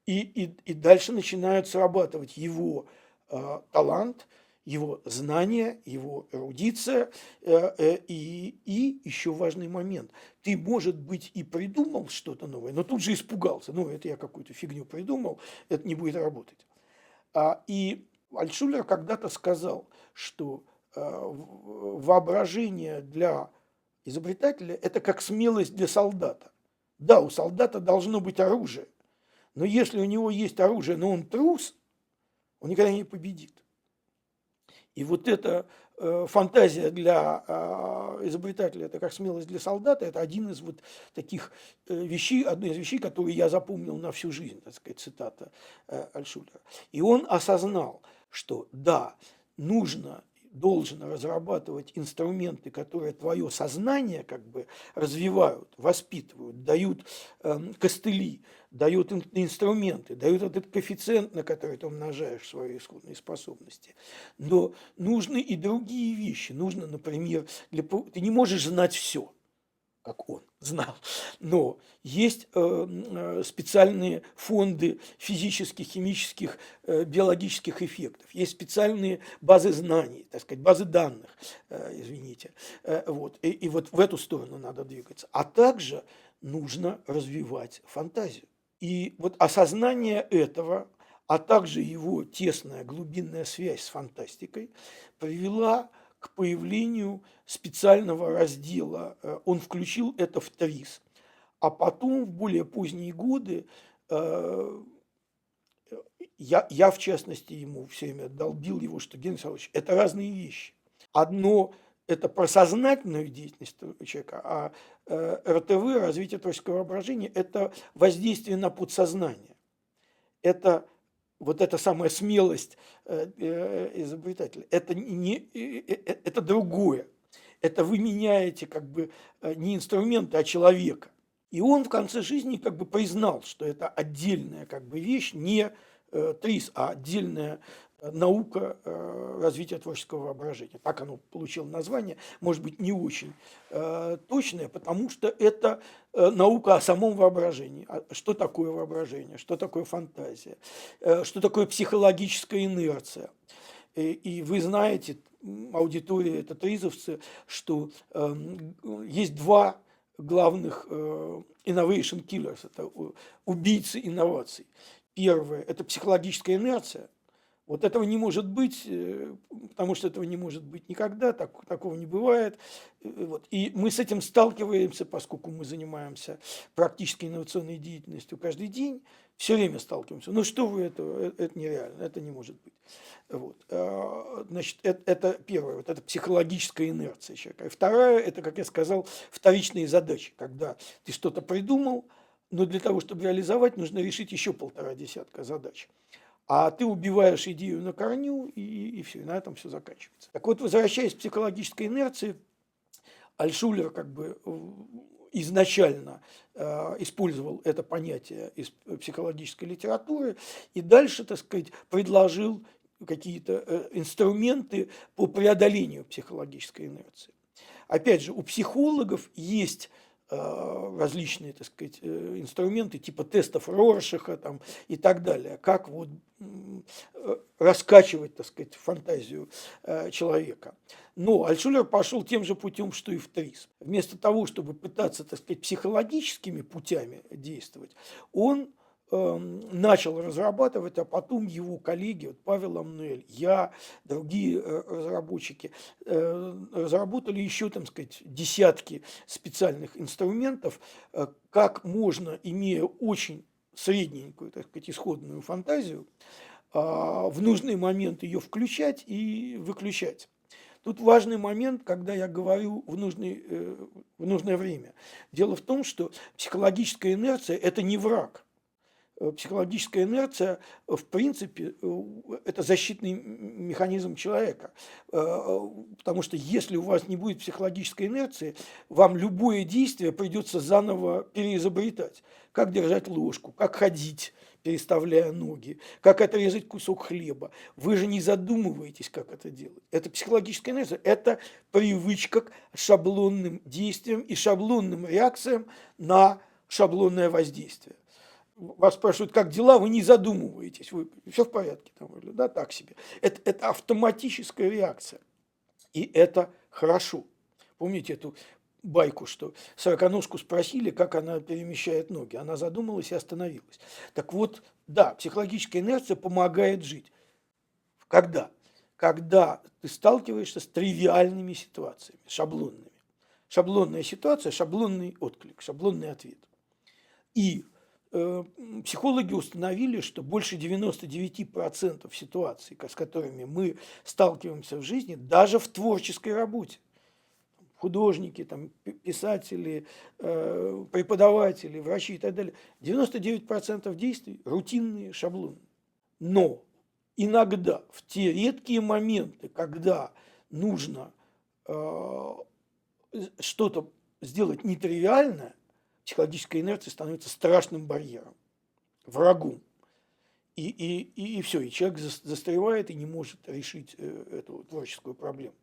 Speaker 2: И, и, и дальше начинают срабатывать его э, талант, его знания, его эрудиция. Э, э, и, и еще важный момент. Ты, может быть, и придумал что-то новое, но тут же испугался. Ну, это я какую-то фигню придумал, это не будет работать. А, и Альтшулер когда-то сказал, что э, воображение для изобретателя – это как смелость для солдата. Да, у солдата должно быть оружие, но если у него есть оружие, но он трус, он никогда не победит. И вот эта э, фантазия для э, изобретателя, это как смелость для солдата, это один из вот таких э, вещей, одна из вещей, которые я запомнил на всю жизнь, так сказать, цитата Альшулера. И он осознал, что да, нужно должен разрабатывать инструменты, которые твое сознание как бы развивают, воспитывают, дают э, костыли, дают инструменты, дают этот коэффициент, на который ты умножаешь свои исходные способности. Но нужны и другие вещи. Нужно, например, для... ты не можешь знать все как он знал. Но есть э, э, специальные фонды физических, химических, э, биологических эффектов, есть специальные базы знаний, так сказать, базы данных, извините. Вот. И, и вот в эту сторону надо двигаться. А также нужно развивать фантазию. И вот осознание этого, а также его тесная глубинная связь с фантастикой привела к появлению специального раздела. Э, он включил это в ТРИС. А потом, в более поздние годы, э, я, я в частности ему все время долбил его, что Геннадий Александрович, это разные вещи. Одно – это про сознательную деятельность человека, а э, РТВ, развитие творческого воображения – это воздействие на подсознание. Это вот эта самая смелость э, э, изобретателя, это, не, э, это другое. Это вы меняете как бы не инструменты, а человека. И он в конце жизни как бы признал, что это отдельная как бы вещь, не ТРИС, а отдельная наука э, развития творческого воображения. Так оно получило название, может быть, не очень э, точное, потому что это э, наука о самом воображении. А что такое воображение, что такое фантазия, что такое психологическая инерция. И вы знаете, аудитория это тризовцы, что эм, есть два главных innovation killers, это убийцы инноваций. Первое – это психологическая инерция – вот этого не может быть, э, потому что этого не может быть никогда, так, такого не бывает. Э, вот. И мы с этим сталкиваемся, поскольку мы занимаемся практической инновационной деятельностью каждый день, все время сталкиваемся. Ну что вы, это, э, это нереально, это не может быть. Вот. А, значит, это, это первое, вот это психологическая инерция человека. И вторая, это, как я сказал, вторичные задачи, когда ты что-то придумал, но для того, чтобы реализовать, нужно решить еще полтора десятка задач а ты убиваешь идею на корню, и, и все, и на этом все заканчивается. Так вот, возвращаясь к психологической инерции, Альшулер как бы изначально э, использовал это понятие из психологической литературы и дальше, так сказать, предложил какие-то э, инструменты по преодолению психологической инерции. Опять же, у психологов есть э, различные, так сказать, э, инструменты типа тестов Роршаха там, и так далее, как вот раскачивать, так сказать, фантазию человека. Но Альшулер пошел тем же путем, что и в ТРИС. Вместо того, чтобы пытаться, так сказать, психологическими путями действовать, он начал разрабатывать, а потом его коллеги, вот Павел Амнель, я, другие э, разработчики, э, разработали еще, там сказать, десятки специальных инструментов, э, как можно, имея очень средненькую, так сказать, исходную фантазию, а, в нужный момент ее включать и выключать. Тут важный момент, когда я говорю в, нужный, в нужное время. Дело в том, что психологическая инерция – это не враг. Э, психологическая инерция, в принципе, э, это защитный механизм человека. Э, потому что если у вас не будет психологической инерции, вам любое действие придется заново переизобретать. Как держать ложку, как ходить, переставляя ноги, как отрезать кусок хлеба. Вы же не задумываетесь, как это делать. Это психологическая инерция, это привычка к шаблонным действиям и шаблонным реакциям на шаблонное воздействие вас спрашивают, как дела, вы не задумываетесь, вы все в порядке, там, да, так себе. Это, это автоматическая реакция. И это хорошо. Помните эту байку, что сороконожку спросили, как она перемещает ноги. Она задумалась и остановилась. Так вот, да, психологическая инерция помогает жить. Когда? Когда ты сталкиваешься с тривиальными ситуациями, шаблонными. Шаблонная ситуация, шаблонный отклик, шаблонный ответ. И психологи установили, что больше 99% ситуаций, с которыми мы сталкиваемся в жизни, даже в творческой работе, художники, там, писатели, э, преподаватели, врачи и так далее, 99% действий рутинные, шаблоны. Но иногда, в те редкие моменты, когда нужно э, что-то сделать нетривиальное, психологическая инерция становится страшным барьером, врагом. И, и, и, и все, и человек застревает и не может решить э, эту творческую проблему.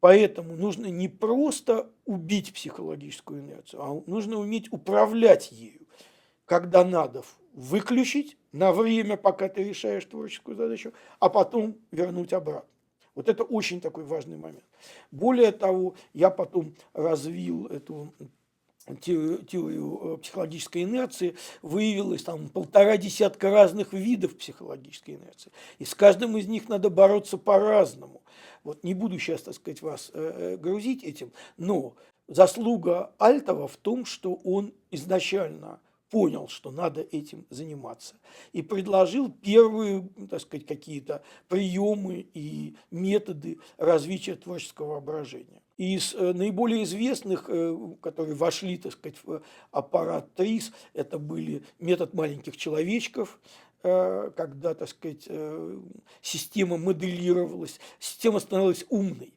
Speaker 2: Поэтому нужно не просто убить психологическую инерцию, а нужно уметь управлять ею. Когда надо выключить на время, пока ты решаешь творческую задачу, а потом вернуть обратно. Вот это очень такой важный момент. Более того, я потом развил эту теорию э, психологической инерции, выявилось там полтора десятка разных видов психологической инерции. И с каждым из них надо бороться по-разному. Вот не буду сейчас, так сказать, вас э, э, грузить этим, но заслуга Альтова в том, что он изначально понял, что надо этим заниматься. И предложил первые, так сказать, какие-то приемы и методы развития творческого воображения. Из э, наиболее известных, э, которые вошли, так сказать, в аппарат ТРИС, это были метод маленьких человечков, э, когда, так сказать, система моделировалась, система становилась умной.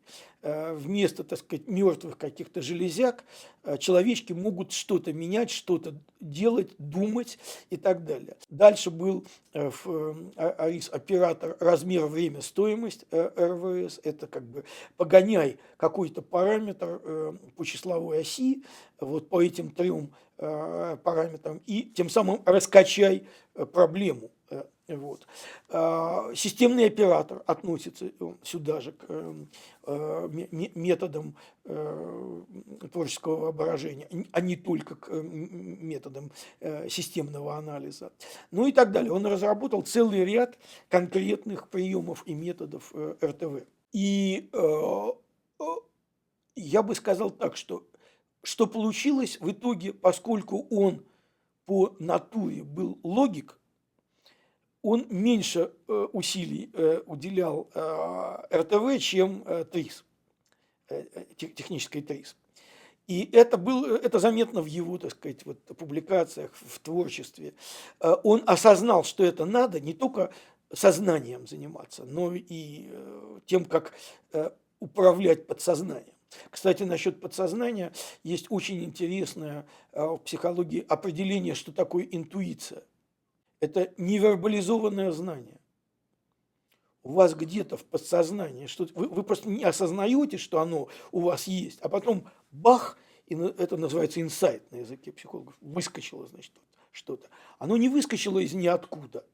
Speaker 2: Э, вместо, так сказать, мертвых каких-то железяк, э, человечки могут что-то менять, что-то делать, думать и так далее. Дальше был э, в АРИС оператор размер, время, стоимость РВС. Это как бы погоняй какой-то параметр по числовой оси, вот по этим трем параметрам, и тем самым раскачай проблему вот. А, системный оператор относится сюда же к эм, э, методам э, творческого воображения, а не только к методам э, системного анализа. Ну и так далее. Он разработал целый ряд конкретных приемов и методов РТВ. И я бы сказал так, что что получилось в итоге, поскольку он по натуре был логик – он меньше э, усилий э, уделял э, РТВ, чем ТРИС, технической ТРИС. И это, был, это заметно в его, так сказать, вот, публикациях, в творчестве. Он осознал, что это надо не только сознанием заниматься, но и тем, как управлять подсознанием. Кстати, насчет подсознания есть очень интересное в психологии определение, что такое интуиция. Это невербализованное знание. у вас где-то в подсознании, что вы, вы просто не осознаете, что оно у вас есть, а потом бах, и это называется инсайт на языке психологов, выскочило, значит, что-то. Оно не выскочило из ниоткуда.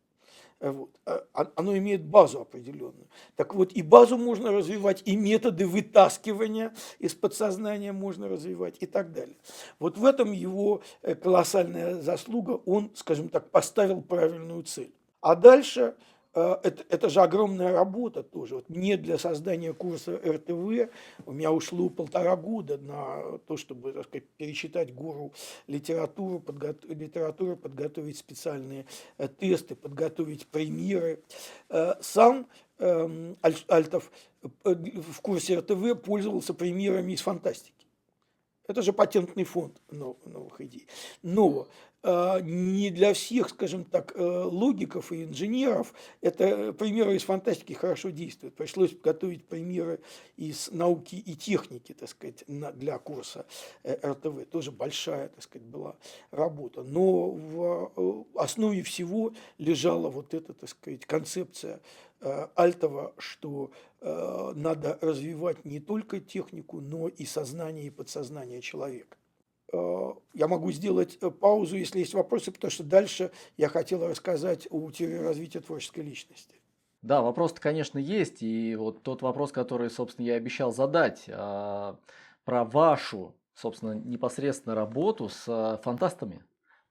Speaker 2: Вот. А, а, оно имеет базу определенную. Так вот, и базу можно развивать, и методы вытаскивания из подсознания можно развивать, и так далее. Вот в этом его э, колоссальная заслуга. Он, скажем так, поставил правильную цель. А дальше это, это же огромная работа тоже. Вот мне для создания курса РТВ у меня ушло полтора года на то, чтобы так сказать, перечитать гору литературу, подго... литературу, подготовить специальные э, тесты, подготовить примеры. Э, сам эм, Альтов э, в курсе РТВ пользовался примерами из фантастики. Это же патентный фонд новых идей. Но а, не для всех, скажем так, э, логиков и инженеров это примеры из фантастики хорошо действуют. Пришлось готовить примеры из науки и техники, так сказать, для курса э, РТВ. Тоже большая, так сказать, была работа. Но в э, основе всего лежала вот эта, так сказать, концепция Альтова, что надо развивать не только технику, но и сознание и подсознание человека. Э, я могу сделать э, паузу, если есть вопросы, потому что дальше я хотел рассказать о теории развития творческой личности.
Speaker 1: Да, вопрос-то, конечно, есть. И вот тот вопрос, который, собственно, я обещал задать, а, про вашу, собственно, непосредственно работу с а, фантастами.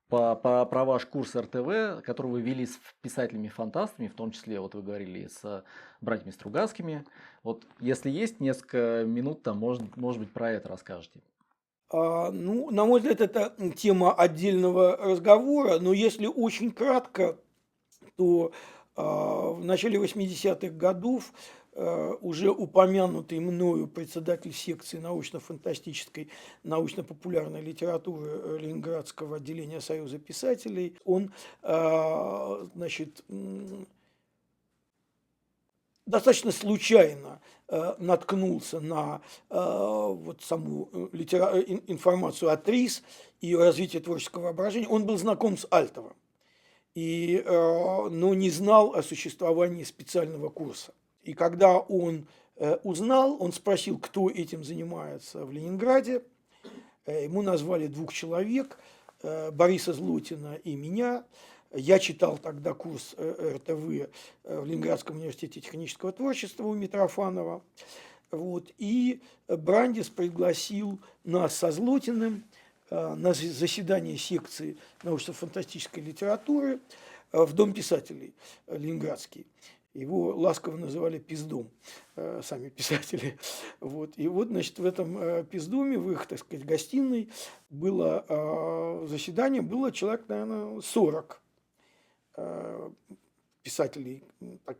Speaker 1: По, по, про ваш курс РТВ, который вы вели с писателями-фантастами, в том числе, вот вы говорили, с братьями Стругацкими. Вот если есть несколько минут, там, может, может быть, про это расскажете.
Speaker 2: А, ну, на мой взгляд, это тема отдельного разговора, но если очень кратко, то а, в начале 80-х годов а, уже упомянутый мною председатель секции научно-фантастической, научно-популярной литературы Ленинградского отделения Союза писателей, он, значит, достаточно случайно э, наткнулся на э, вот саму э, литера... Информацию от РИС и развитие творческого воображения, он был знаком с Альтовым, и, но не знал о существовании специального курса. И когда он узнал, он спросил, кто этим занимается в Ленинграде. Ему назвали двух человек, Бориса Злотина и меня – я читал тогда курс э, РТВ э, в Ленинградском университете технического творчества у Митрофанова. Вот, и Брандис пригласил нас со Злотиным э, на заседание секции научно-фантастической литературы в Дом писателей Ленинградский. Его ласково называли пиздом, сами писатели. Вот. И вот, значит, в этом пиздоме, в их, так сказать, гостиной было заседание, было человек, наверное, 40 Э, писателей так,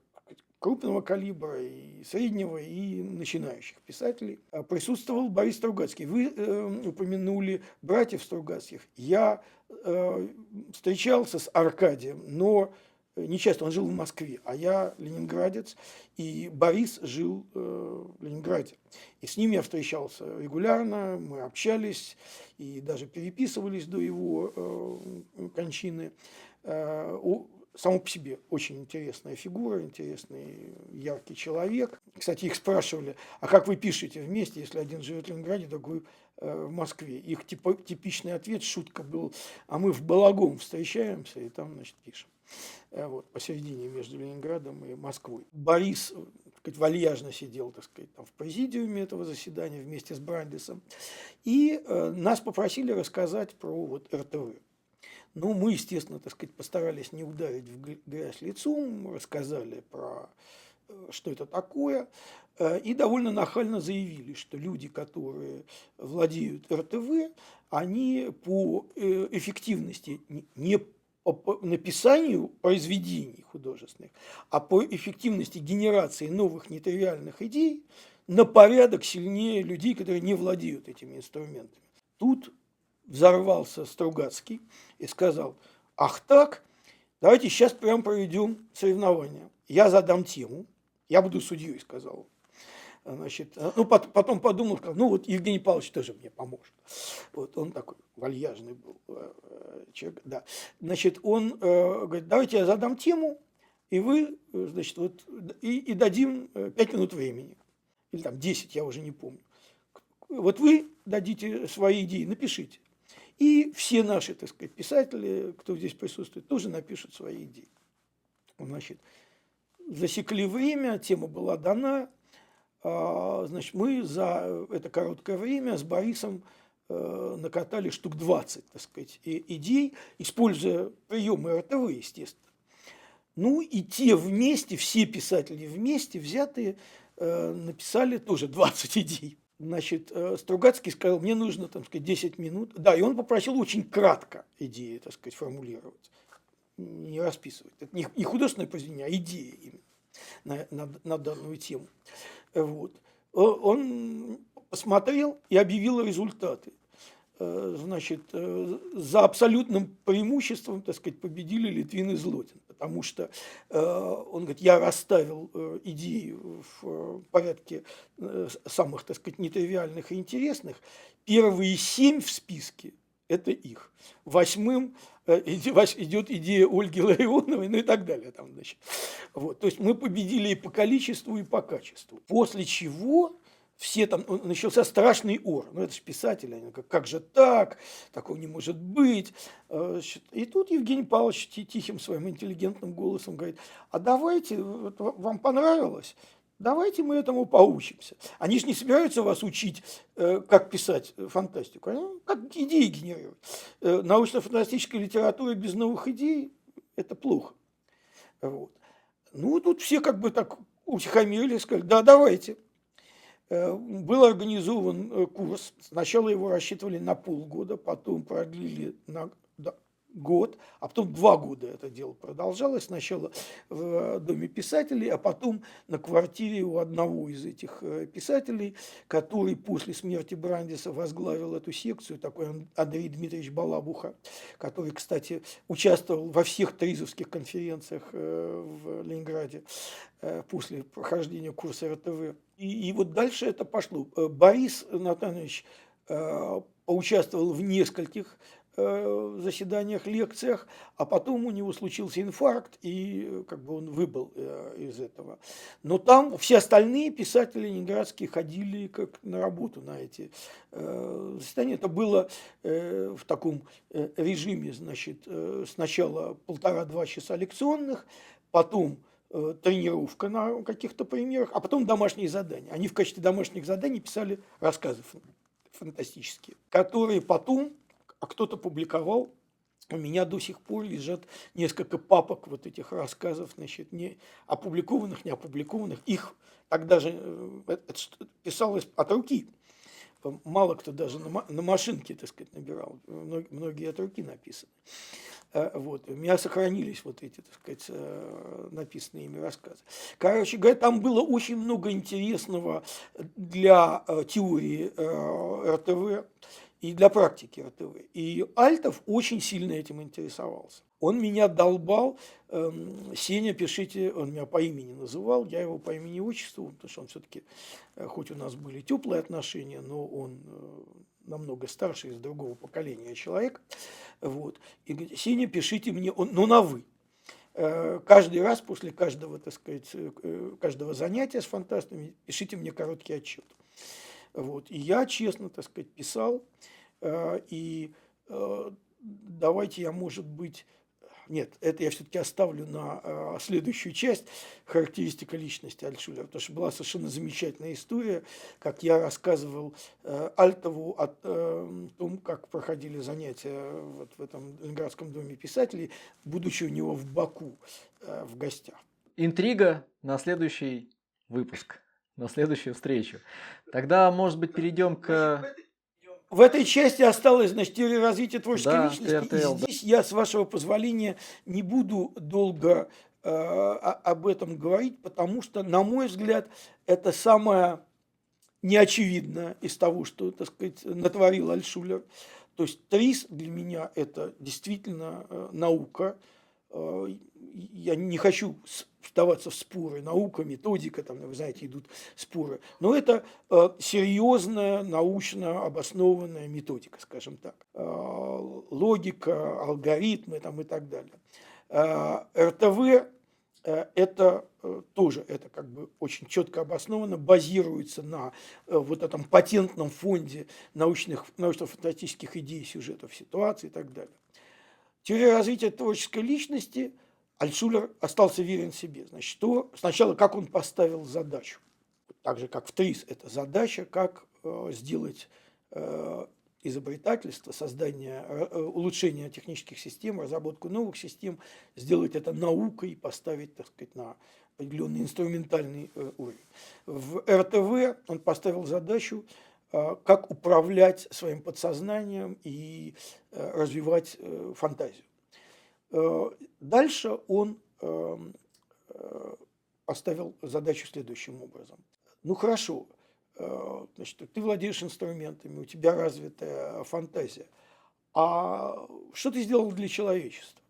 Speaker 2: крупного калибра, и среднего, и начинающих писателей. А присутствовал Борис Стругацкий. Вы э, упомянули братьев Стругацких. Я э, встречался с Аркадием, но не часто, он жил в Москве, а я ленинградец, и Борис жил э, в Ленинграде. И с ним я встречался регулярно, мы общались и даже переписывались до его э, кончины. Э, само по себе очень интересная фигура, интересный, яркий человек. Кстати, их спрашивали, а как вы пишете вместе, если один живет в Ленинграде, другой э, в Москве? Их типа, типичный ответ, шутка был, а мы в Балагом встречаемся и там, значит, пишем. Э, вот, посередине между Ленинградом и Москвой. Борис так сказать, вальяжно сидел, так сказать, там в президиуме этого заседания вместе с Брандисом. И э, нас попросили рассказать про вот РТВ. Ну, мы, естественно, так сказать, постарались не ударить в грязь лицом, рассказали про э, что это такое, э, и довольно нахально заявили, что люди, которые владеют РТВ, они по э, эффективности не по написанию произведений художественных, а по эффективности генерации новых нетривиальных идей на порядок сильнее людей, которые не владеют этими инструментами. Тут взорвался Стругацкий и сказал, ах так, давайте сейчас прям проведем соревнования. Я задам тему, я буду судьей, сказал Значит, ну, потом подумал, сказал, ну, вот Евгений Павлович тоже мне поможет. Вот он такой вальяжный был э, человек, да. Значит, он э, говорит, давайте я задам тему, и вы, э, значит, вот, и, и дадим 5 минут времени, или там 10, я уже не помню. Вот вы дадите свои идеи, напишите. И все наши, так сказать, писатели, кто здесь присутствует, тоже напишут свои идеи. Значит, засекли время, тема была дана. А, значит, мы за это короткое время с Борисом э, накатали штук 20, так сказать, идей, используя приемы РТВ, естественно. Ну и те вместе, все писатели вместе взятые, э, написали тоже 20 идей. Значит, э, Стругацкий сказал, мне нужно, там сказать, 10 минут. Да, и он попросил очень кратко идеи, так сказать, формулировать, не расписывать. Это не, художественное произведение, а идея именно на, на, на данную тему. Вот. Он посмотрел и объявил результаты. Э, значит, э, за абсолютным преимуществом, так сказать, победили Литвин и Злотин, потому что э, он говорит, я расставил идеи в порядке самых, так сказать, нетривиальных и интересных. Первые семь в списке – это их. Восьмым идет идея Ольги Ларионовой, ну и так далее. Там, значит. Вот. То есть мы победили и по количеству, и по качеству. После чего все там, начался страшный ор. Ну, это же писатели, они как, как же так, такого не может быть. Э, и тут Евгений Павлович тихим своим интеллигентным голосом говорит, а давайте, вам понравилось, давайте мы этому поучимся. Они же не собираются вас учить, э, как писать фантастику, они как идеи генерировать. Э, научно-фантастическая литература без новых идей – это плохо. Вот. Ну, тут все как бы так утихомирили, сказали, да, давайте – был организован э, курс. Сначала его рассчитывали на полгода, потом продлили на год, а потом два года это дело продолжалось. Сначала в э, Доме писателей, а потом на квартире у одного из этих э, писателей, который после смерти Брандиса возглавил эту секцию, такой Андрей Дмитриевич Балабуха, который, кстати, участвовал во всех тризовских конференциях э, в Ленинграде после прохождения курса РТВ. И, и вот дальше это пошло. Борис Натанович поучаствовал в нескольких Э, заседаниях, лекциях, а потом у него случился инфаркт, и э, как бы он выбыл э, из этого. Но там все остальные писатели ленинградские ходили как на работу на эти заседания. Это было в таком режиме, значит, сначала полтора-два часа лекционных, потом тренировка на каких-то примерах, а потом домашние задания. Они в качестве домашних заданий писали рассказы фантастические, которые потом а кто-то публиковал. У меня до сих пор лежат несколько папок вот этих рассказов, значит, не опубликованных, не опубликованных. Их тогда же э, писалось от руки. Мало кто даже на, на машинке, так сказать, набирал. Многие от руки написаны. Э, вот. У меня сохранились вот эти, так сказать, э, написанные ими рассказы. Короче говоря, там было очень много интересного для теории РТВ и для практики РТВ. И Альтов очень сильно этим интересовался. Он меня долбал, эм, Сеня, пишите, он меня по имени называл, я его по имени и отчеству, потому что он все-таки, э, хоть у нас были теплые отношения, но он э, намного старше, из другого поколения человек. Вот. И говорит, Сеня, пишите мне, он, ну на «вы». Э, каждый раз после каждого, так сказать, каждого занятия с фантастами пишите мне короткий отчет. Вот. И я честно, так сказать, писал, и давайте я, может быть, нет, это я все-таки оставлю на э, следующую часть характеристика личности Альтшулера, потому что была совершенно замечательная история, как я рассказывал э, Альтову о э, том, как проходили занятия вот в этом Ленинградском доме писателей, будучи у него в Баку э, в гостях.
Speaker 1: Интрига на следующий выпуск на следующую встречу. Тогда, может быть, перейдем к...
Speaker 2: В этой части осталось, значит, теория развития творческой
Speaker 1: да,
Speaker 2: личности.
Speaker 1: ТРТЛ,
Speaker 2: и здесь да. я, с вашего позволения, не буду долго э, об этом говорить, потому что, на мой взгляд, это самое неочевидное из того, что, так сказать, натворил Альшулер. То есть ТРИС для меня это действительно э, наука. Э, я не хочу вдаваться в споры, наука, методика, там, вы знаете, идут споры. Но это э, серьезная, научно обоснованная методика, скажем так. Э, логика, алгоритмы там, и так далее. РТВ это тоже это как бы очень четко обосновано, базируется на вот этом патентном фонде научных, научно-фантастических идей, сюжетов, ситуаций и так далее. Теория развития творческой личности Альтшулер остался верен себе. Значит, что сначала как он поставил задачу. Так же, как в ТРИС, это задача, как сделать изобретательство, создание, э, э, улучшение технических систем, разработку новых систем, сделать это наукой, поставить, так сказать, на определенный инструментальный э, уровень. В РТВ он поставил задачу, как управлять своим подсознанием и развивать фантазию. Дальше он эм, поставил задачу следующим образом. Ну хорошо, Э, значит, ты владеешь инструментами, у тебя развитая фантазия. А что ты сделал для человечества?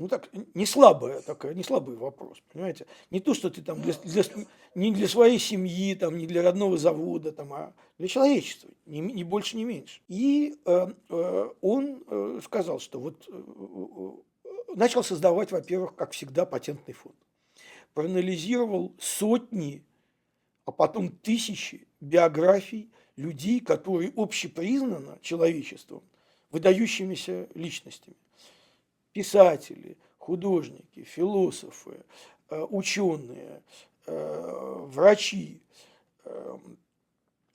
Speaker 2: Ну так, не слабая такая, не слабый вопрос, понимаете? Не то, что ты там для, для, не для своей семьи, там, не для родного завода, там, а для человечества, ни, ни больше, ни меньше. И э, э, он э, сказал, что вот э, э, начал создавать, во-первых, как всегда, патентный фонд. Проанализировал сотни а потом тысячи биографий людей, которые общепризнаны человечеством, выдающимися личностями. Писатели, художники, философы, э, ученые, э, врачи, э,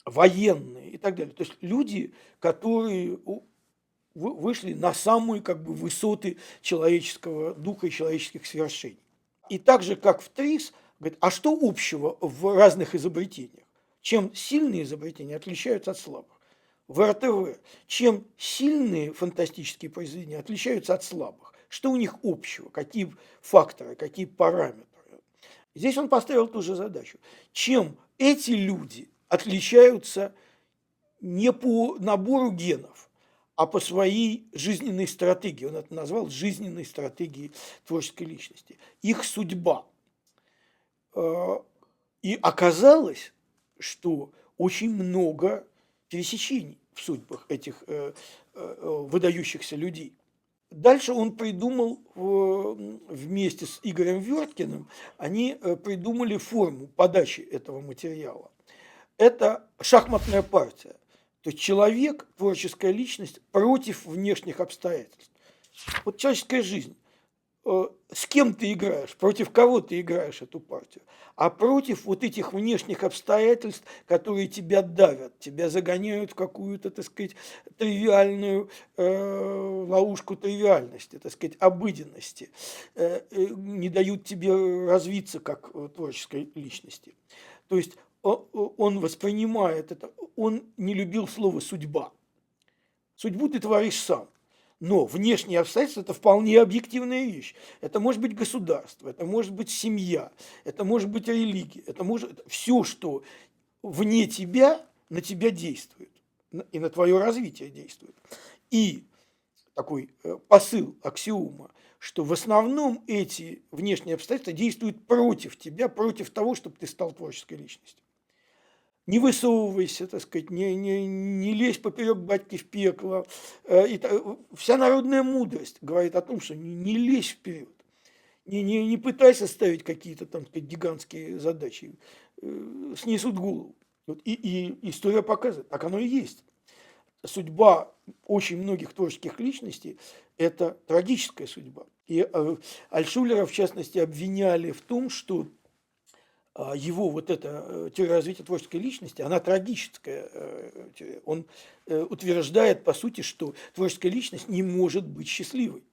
Speaker 2: военные и так далее. То есть люди, которые вышли на самые как бы, высоты человеческого духа и человеческих свершений. И так же, как в ТРИС – Говорит, а что общего в разных изобретениях? Чем сильные изобретения отличаются от слабых? В РТВ, чем сильные фантастические произведения отличаются от слабых? Что у них общего? Какие факторы, какие параметры? Здесь он поставил ту же задачу. Чем эти люди отличаются не по набору генов, а по своей жизненной стратегии. Он это назвал жизненной стратегией творческой личности. Их судьба – Э, и оказалось, что очень много пересечений в судьбах этих э, э, выдающихся людей. Дальше он придумал вместе с Игорем Верткиным, они придумали форму подачи этого материала. Это шахматная партия. То есть человек, творческая личность против внешних обстоятельств. Вот человеческая жизнь. Э, с кем ты играешь, против кого ты играешь эту партию, а против вот этих внешних обстоятельств, которые тебя давят, тебя загоняют в какую-то, так сказать, тривиальную э, ловушку тривиальности, так сказать, обыденности, э, э, не дают тебе развиться как творческой личности. То есть он воспринимает это, он не любил слово «судьба». Судьбу ты творишь сам. Но внешние обстоятельства – это вполне объективная вещь. Это может быть государство, это может быть семья, это может быть религия, это может все, что вне тебя, на тебя действует и на твое развитие действует. И такой э, посыл, аксиома, что в основном эти внешние обстоятельства действуют против тебя, против того, чтобы ты стал творческой личностью не высовывайся, так сказать, не, не, не лезь поперек батьки в пекло. Э, и, вся народная мудрость говорит о том, что не, не лезь вперед, не, не, не пытайся ставить какие-то там сказать, гигантские задачи, э, снесут голову. Вот, и, и история показывает, так оно и есть. Судьба очень многих творческих личностей – это трагическая судьба. И э, Альшулера, в частности, обвиняли в том, что его вот эта э, теория развития творческой личности, она трагическая. Э, он э, утверждает, по сути, что творческая личность не может быть счастливой.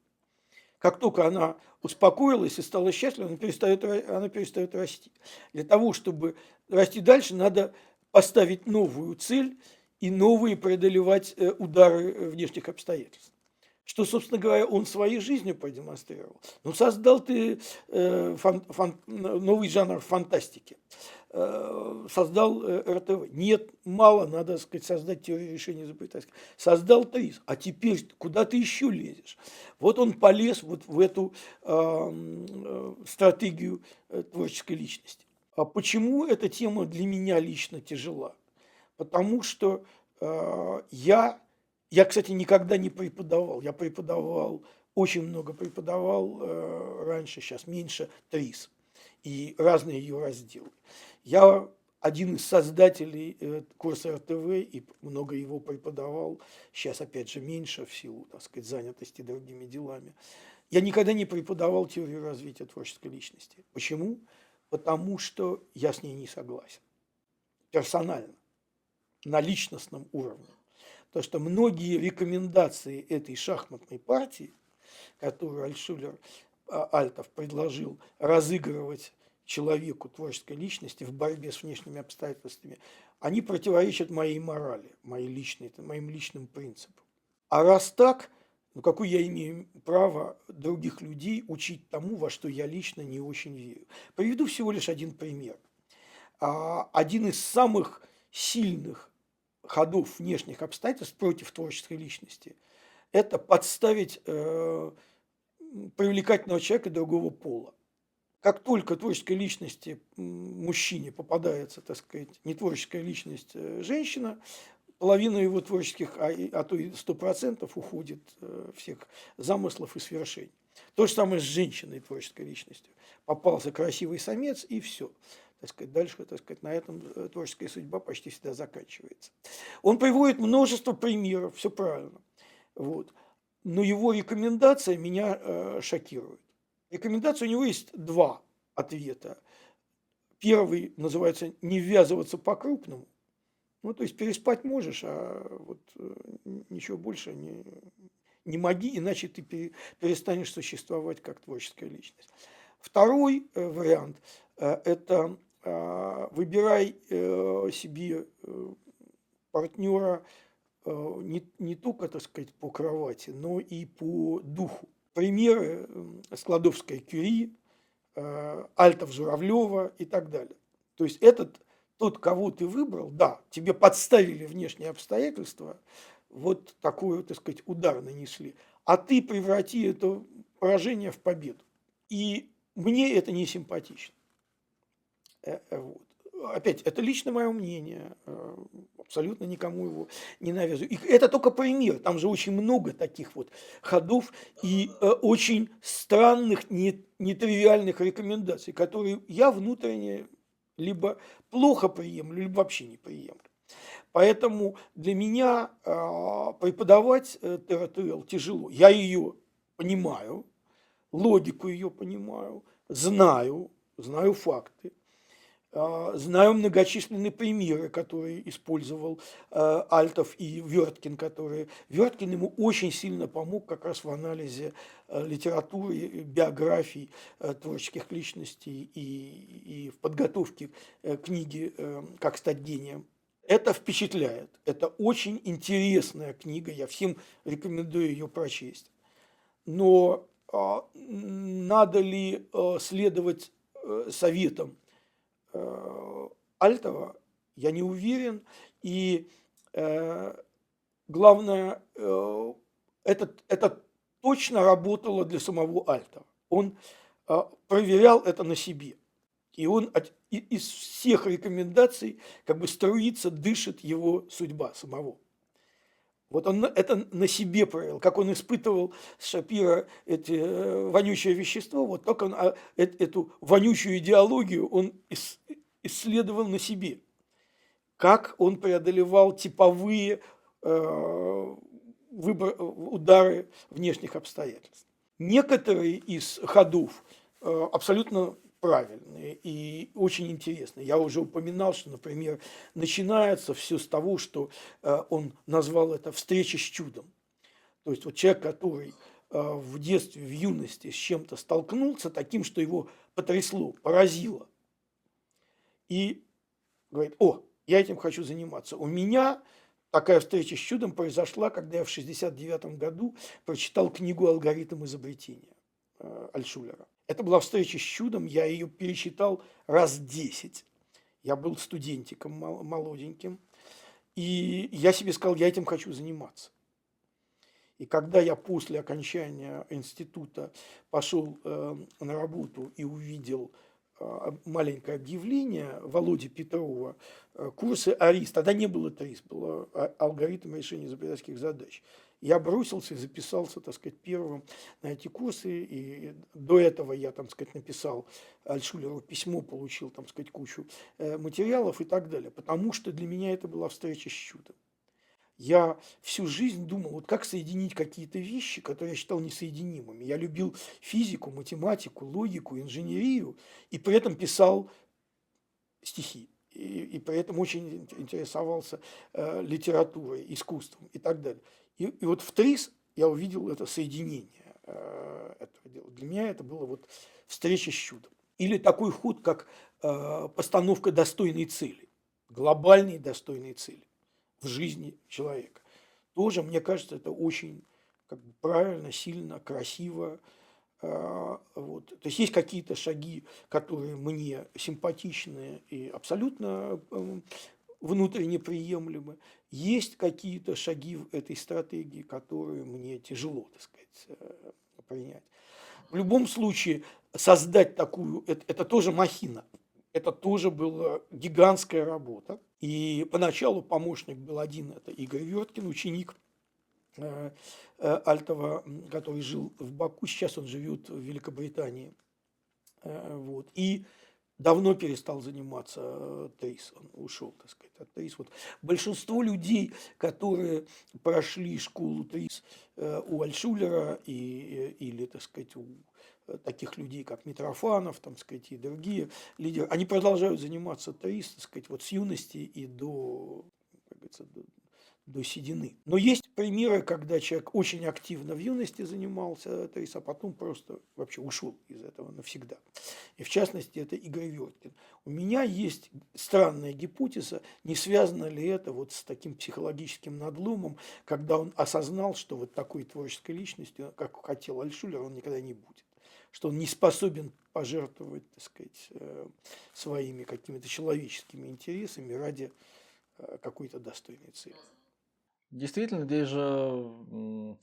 Speaker 2: Как только она успокоилась и стала счастлива, она перестает, она перестает расти. Для того, чтобы расти дальше, надо поставить новую цель и новые преодолевать удары внешних обстоятельств что, собственно говоря, он своей жизнью продемонстрировал. Ну, создал ты э, фан, фан, новый жанр фантастики, э, создал э, РТВ. Нет, мало, надо сказать, создать теорию решения изобретательства. Создал ТРИС, а теперь куда ты еще лезешь? Вот он полез вот в эту э, стратегию э, творческой личности. А почему эта тема для меня лично тяжела? Потому что э, я я, кстати, никогда не преподавал. Я преподавал очень много преподавал э, раньше, сейчас меньше, ТРИС и разные ее разделы. Я один из создателей э, курса РТВ и много его преподавал, сейчас опять же меньше в силу, так сказать, занятости другими делами. Я никогда не преподавал теорию развития творческой личности. Почему? Потому что я с ней не согласен. Персонально, на личностном уровне. Потому что многие рекомендации этой шахматной партии, которую Альшулер а, Альтов предложил разыгрывать человеку, творческой личности в борьбе с внешними обстоятельствами, они противоречат моей морали, моей личной, моим личным принципам. А раз так, ну какое я имею право других людей учить тому, во что я лично не очень верю? Приведу всего лишь один пример. А, один из самых сильных ходов внешних обстоятельств против творческой личности – это подставить э, привлекательного человека другого пола. Как только творческой личности мужчине попадается, так сказать, не творческая личность э, женщина, половина его творческих, а, а то и сто процентов уходит э, всех замыслов и свершений. То же самое с женщиной творческой личностью. Попался красивый самец и все так сказать, дальше, так сказать, на этом э, творческая судьба почти всегда заканчивается. Он приводит множество примеров, все правильно. Вот. Но его рекомендация меня э, шокирует. Рекомендация у него есть два ответа. Первый называется «не ввязываться по-крупному». Ну, то есть переспать можешь, а вот э, ничего больше не, не моги, иначе ты перестанешь существовать как творческая личность. Второй э, вариант – это выбирай э, себе э, партнера э, не, не только, так сказать, по кровати, но и по духу. Примеры Складовская Кюри, Альтов Журавлева и так далее. То есть этот, тот, кого ты выбрал, да, тебе подставили внешние обстоятельства, вот такой, так сказать, удар нанесли, а ты преврати это поражение в победу. И мне это не симпатично. Э, э, вот. Опять, это лично мое мнение, э, абсолютно никому его не навязываю. И это только пример, там же очень много таких вот ходов и очень странных, нетривиальных рекомендаций, которые я внутренне либо плохо приемлю, либо вообще не приемлю. Поэтому для меня преподавать ТРТЛ тяжело. Я ее понимаю, логику ее понимаю, знаю, знаю факты. А, знаю многочисленные примеры, которые использовал а, Альтов и Верткин, которые... Верткин ему очень сильно помог как раз в анализе а, литературы, биографий творческих личностей и, и в подготовке э, книги э, «Как стать гением». Это впечатляет. Это очень интересная книга, я всем рекомендую ее прочесть. Но надо ли э, следовать советам Э, Альтова, я не уверен. И э, главное, э, это, это точно работало для самого Альтова. Он э, проверял это на себе. И он от, из всех рекомендаций как бы струится, дышит его судьба самого. Вот он это на себе проявил, как он испытывал с Шапира эти э, вонючее вещество, вот так он а, эту вонючую идеологию он исследовал на себе. Как он преодолевал типовые э, выбор, удары внешних обстоятельств. Некоторые из ходов э, абсолютно правильные и очень интересные. Я уже упоминал, что, например, начинается все с того, что э, он назвал это «встреча с чудом». То есть вот человек, который э, в детстве, в юности с чем-то столкнулся таким, что его потрясло, поразило. И говорит, о, я этим хочу заниматься. У меня такая встреча с чудом произошла, когда я в 69 году прочитал книгу «Алгоритм изобретения» э, Альшулера. Это была встреча с чудом, я ее перечитал раз десять. Я был студентиком молоденьким, и я себе сказал, я этим хочу заниматься. И когда я после окончания института пошел э, на работу и увидел а, маленькое объявление Володи Петрова, э, курсы АРИС. Тогда не было ТРИС, был а, алгоритм решения изобретательских задач. Я бросился и записался, так сказать, первым на эти курсы. И до этого я, там сказать, написал Альшулеру письмо, получил, там сказать, кучу э, материалов и так далее. Потому что для меня это была встреча с чудом. Я всю жизнь думал, вот как соединить какие-то вещи, которые я считал несоединимыми. Я любил физику, математику, логику, инженерию, и при этом писал стихи. И, и при этом очень интересовался э, литературой, искусством и так далее. И, и вот в ТРИС я увидел это соединение э, этого дела. Для меня это было вот встреча с чудом. Или такой ход, как э, постановка достойной цели, глобальной достойной цели в жизни человека. Тоже, мне кажется, это очень как бы, правильно, сильно, красиво. А, вот. То есть есть какие-то шаги, которые мне симпатичны и абсолютно внутренне приемлемы. Есть какие-то шаги в этой стратегии, которые мне тяжело, так сказать, э, принять. В любом случае, создать такую, это, это тоже махина. Это тоже была гигантская работа. И поначалу помощник был один, это Игорь Верткин, ученик э, э, Альтова, который жил в Баку, сейчас он живет в Великобритании. Вот. И давно перестал заниматься ТРИС, он ушел, так сказать, от ТРИС. Вот большинство людей, которые прошли школу ТРИС у Альшулера и, или, так сказать, у Э, таких людей, как Митрофанов, там, сказать, и другие лидеры, они продолжают заниматься ТАИС, так сказать, вот с юности и до, как говорится, до, до седины. Но есть примеры, когда человек очень активно в юности занимался ТАИС, а потом просто вообще ушел из этого навсегда. И в частности, это Игорь Верткин. У меня есть странная гипотеза, не связано ли это вот с таким психологическим надломом, когда он осознал, что вот такой творческой личностью, как хотел Альшулер, он никогда не будет что он не способен пожертвовать, так сказать, э, своими какими-то человеческими интересами ради э, какой-то достойной цели.
Speaker 1: Действительно, здесь же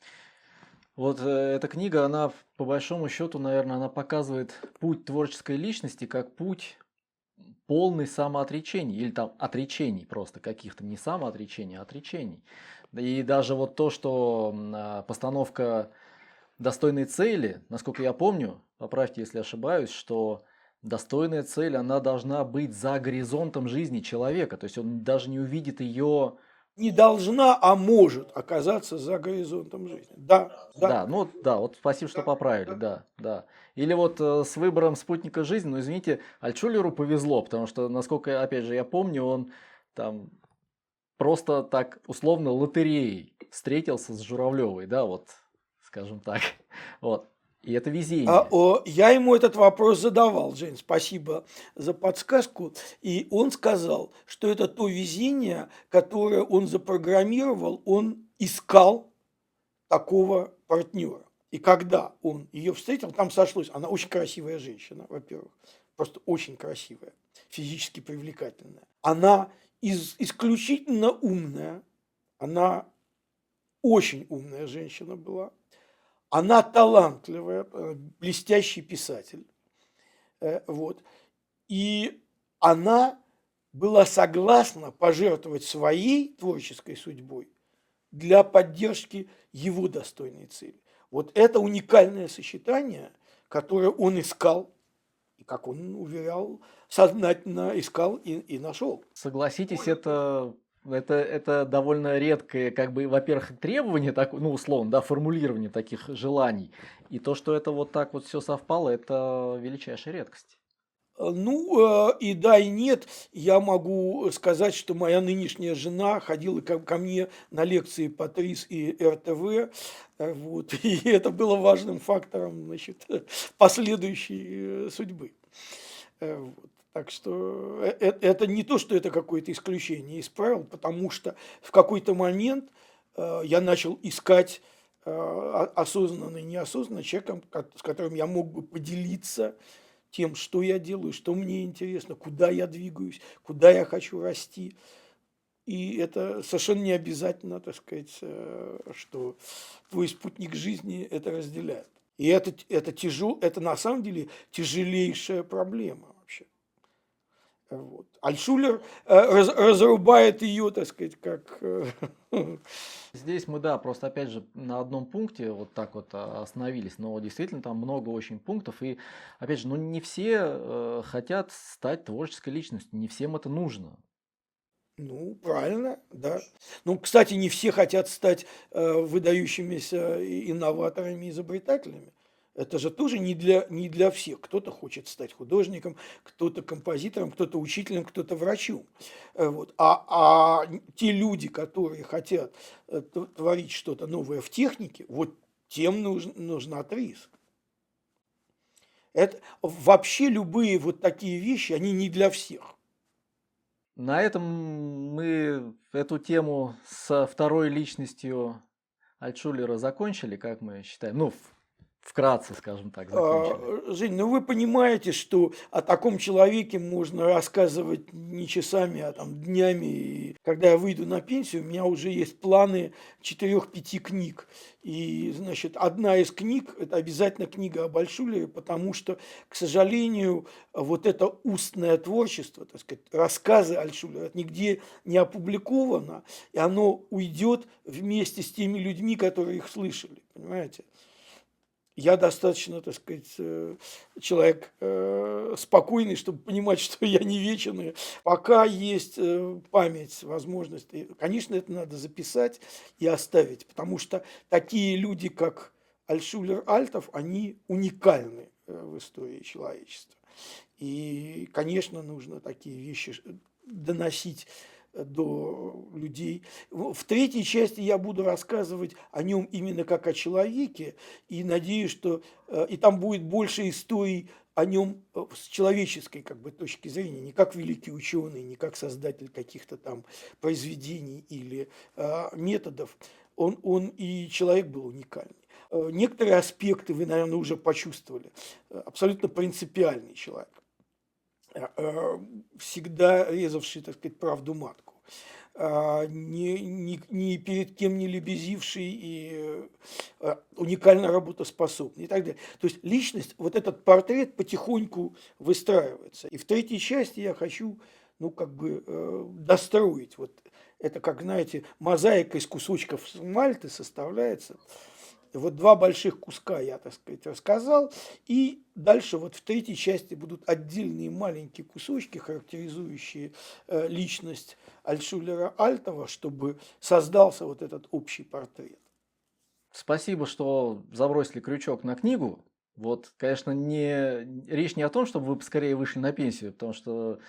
Speaker 1: вот э, эта книга, она по большому счету, наверное, она показывает путь творческой личности как путь полный самоотречений или там отречений просто каких-то, не самоотречений, а отречений. И даже вот то, что а, постановка достойной цели, насколько я помню, поправьте, если ошибаюсь, что достойная цель, она должна быть за горизонтом жизни человека. То есть он даже не увидит ее...
Speaker 2: Не должна, а может оказаться за горизонтом жизни. Да,
Speaker 1: да. Да, ну да, вот спасибо, что поправили, да, да. Или вот э, с выбором спутника жизни, ну извините, Альчулеру повезло, потому что, насколько, опять же, я помню, он там просто так условно лотереей встретился с Журавлевой, да, вот скажем так. Вот. И это везение.
Speaker 2: А, о, я ему этот вопрос задавал, Жень, спасибо за подсказку. И он сказал, что это то везение, которое он запрограммировал, он искал такого партнера. И когда он ее встретил, там сошлось, она очень красивая женщина, во-первых, просто очень красивая, физически привлекательная. Она из, исключительно умная, она очень умная женщина была, она талантливая, э, блестящий писатель. Э, вот. И она была согласна пожертвовать своей творческой судьбой для поддержки его достойной цели. Вот это уникальное сочетание, которое он искал, и, как он уверял, сознательно искал и, и нашел.
Speaker 1: Согласитесь, это это, это довольно редкое, как бы, во-первых, требование, так, ну, условно, да, формулирование таких желаний. И то, что это вот так вот все совпало, это величайшая редкость.
Speaker 2: Ну, э, и да, и нет. Я могу сказать, что моя нынешняя жена ходила ко, мне на лекции по ТРИС и РТВ. Э, вот, и это было важным фактором значит, последующей э, судьбы. Вот. Так что э, э, это не то, что это какое-то исключение из правил, потому что в какой-то момент э, я начал искать осознанно и неосознанно человеком, с которым я мог бы поделиться тем, что я делаю, что мне интересно, куда я двигаюсь, куда я хочу расти. И это совершенно не обязательно, так сказать, что твой спутник жизни это разделяет. И это, это, тяжел, это на самом деле тяжелейшая проблема. Вот. Альшулер раз, разрубает ее, так сказать, как...
Speaker 1: Здесь мы, да, просто опять же на одном пункте вот так вот а, остановились, но действительно там много очень пунктов, и опять же, ну не все э, хотят стать творческой личностью, не всем это нужно.
Speaker 2: Ну, правильно, да. Ну, кстати, не все хотят стать э, выдающимися инноваторами, изобретателями. Это же тоже не для, не для всех. Кто-то хочет стать художником, кто-то композитором, кто-то учителем, кто-то врачом. Э, вот. А, а те люди, которые хотят э, творить что-то новое в технике, вот тем нужен, нужна ТРИС. Это, вообще любые вот такие вещи, они не для всех.
Speaker 1: На этом мы эту тему со второй личностью Альтшулера закончили, как мы считаем. Ну, вкратце, скажем так, закончили.
Speaker 2: А, Жень, ну вы понимаете, что о таком человеке можно рассказывать не часами, а там днями. И когда я выйду на пенсию, у меня уже есть планы четырех-пяти книг. И, значит, одна из книг – это обязательно книга о Большулере, потому что, к сожалению, вот это устное творчество, так сказать, рассказы Альшулера, это нигде не опубликовано, и оно уйдет вместе с теми людьми, которые их слышали, понимаете? Я достаточно, так сказать, э, человек э, спокойный, чтобы понимать, что я не вечен. Пока есть э, память, возможность, конечно, это надо записать и оставить, потому что такие люди, как Альшулер Альтов, они уникальны в истории человечества. И, конечно, нужно такие вещи доносить до людей. В третьей части я буду рассказывать о нем именно как о человеке, и надеюсь, что э, и там будет больше историй о нем э, с человеческой как бы, точки зрения, не как великий ученый, не как создатель каких-то там произведений или э, методов. Он, он и человек был уникальный. Э, некоторые аспекты вы, наверное, уже почувствовали. Абсолютно принципиальный человек всегда резавший, так сказать, правду матку, ни, ни, ни перед кем не лебезивший и э, уникально работоспособный и так далее. То есть личность, вот этот портрет потихоньку выстраивается. И в третьей части я хочу, ну, как бы э, достроить. Вот это, как, знаете, мозаика из кусочков мальты составляется. Вот два больших куска я, так сказать, рассказал. И дальше вот в третьей части будут отдельные маленькие кусочки, характеризующие э, личность Альшулера Альтова, чтобы создался вот этот общий портрет.
Speaker 1: Спасибо, что забросили крючок на книгу. Вот, конечно, не речь не о том, чтобы вы поскорее вышли на пенсию, потому что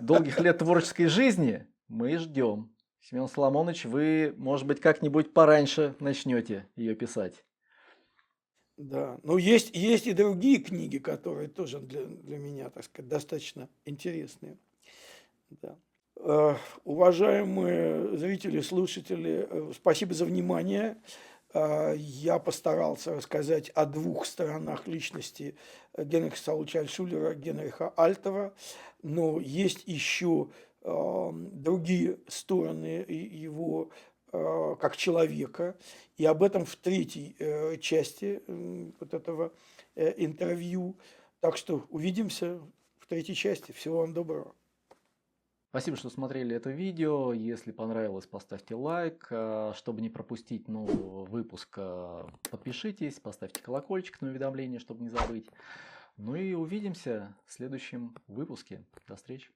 Speaker 1: долгих лет творческой жизни мы ждем. Семен Соломонович, вы, может быть, как-нибудь пораньше начнете ее писать.
Speaker 2: Да, ну есть, есть и другие книги, которые тоже для, для меня, так сказать, достаточно интересные. Да. Э, уважаемые зрители, слушатели, э, спасибо за внимание. Э, я постарался рассказать о двух сторонах личности Генриха Саулыча Альшулера, Генриха Альтова, но есть еще другие стороны его а, как человека. И об этом в третьей э, части вот этого э, интервью. Так что увидимся в третьей части. Всего вам доброго.
Speaker 1: Спасибо, что смотрели это видео. Если понравилось, поставьте лайк. А, чтобы не пропустить новый выпуск, а, подпишитесь, поставьте колокольчик на уведомления, чтобы не забыть. Ну и увидимся в следующем выпуске. До встречи.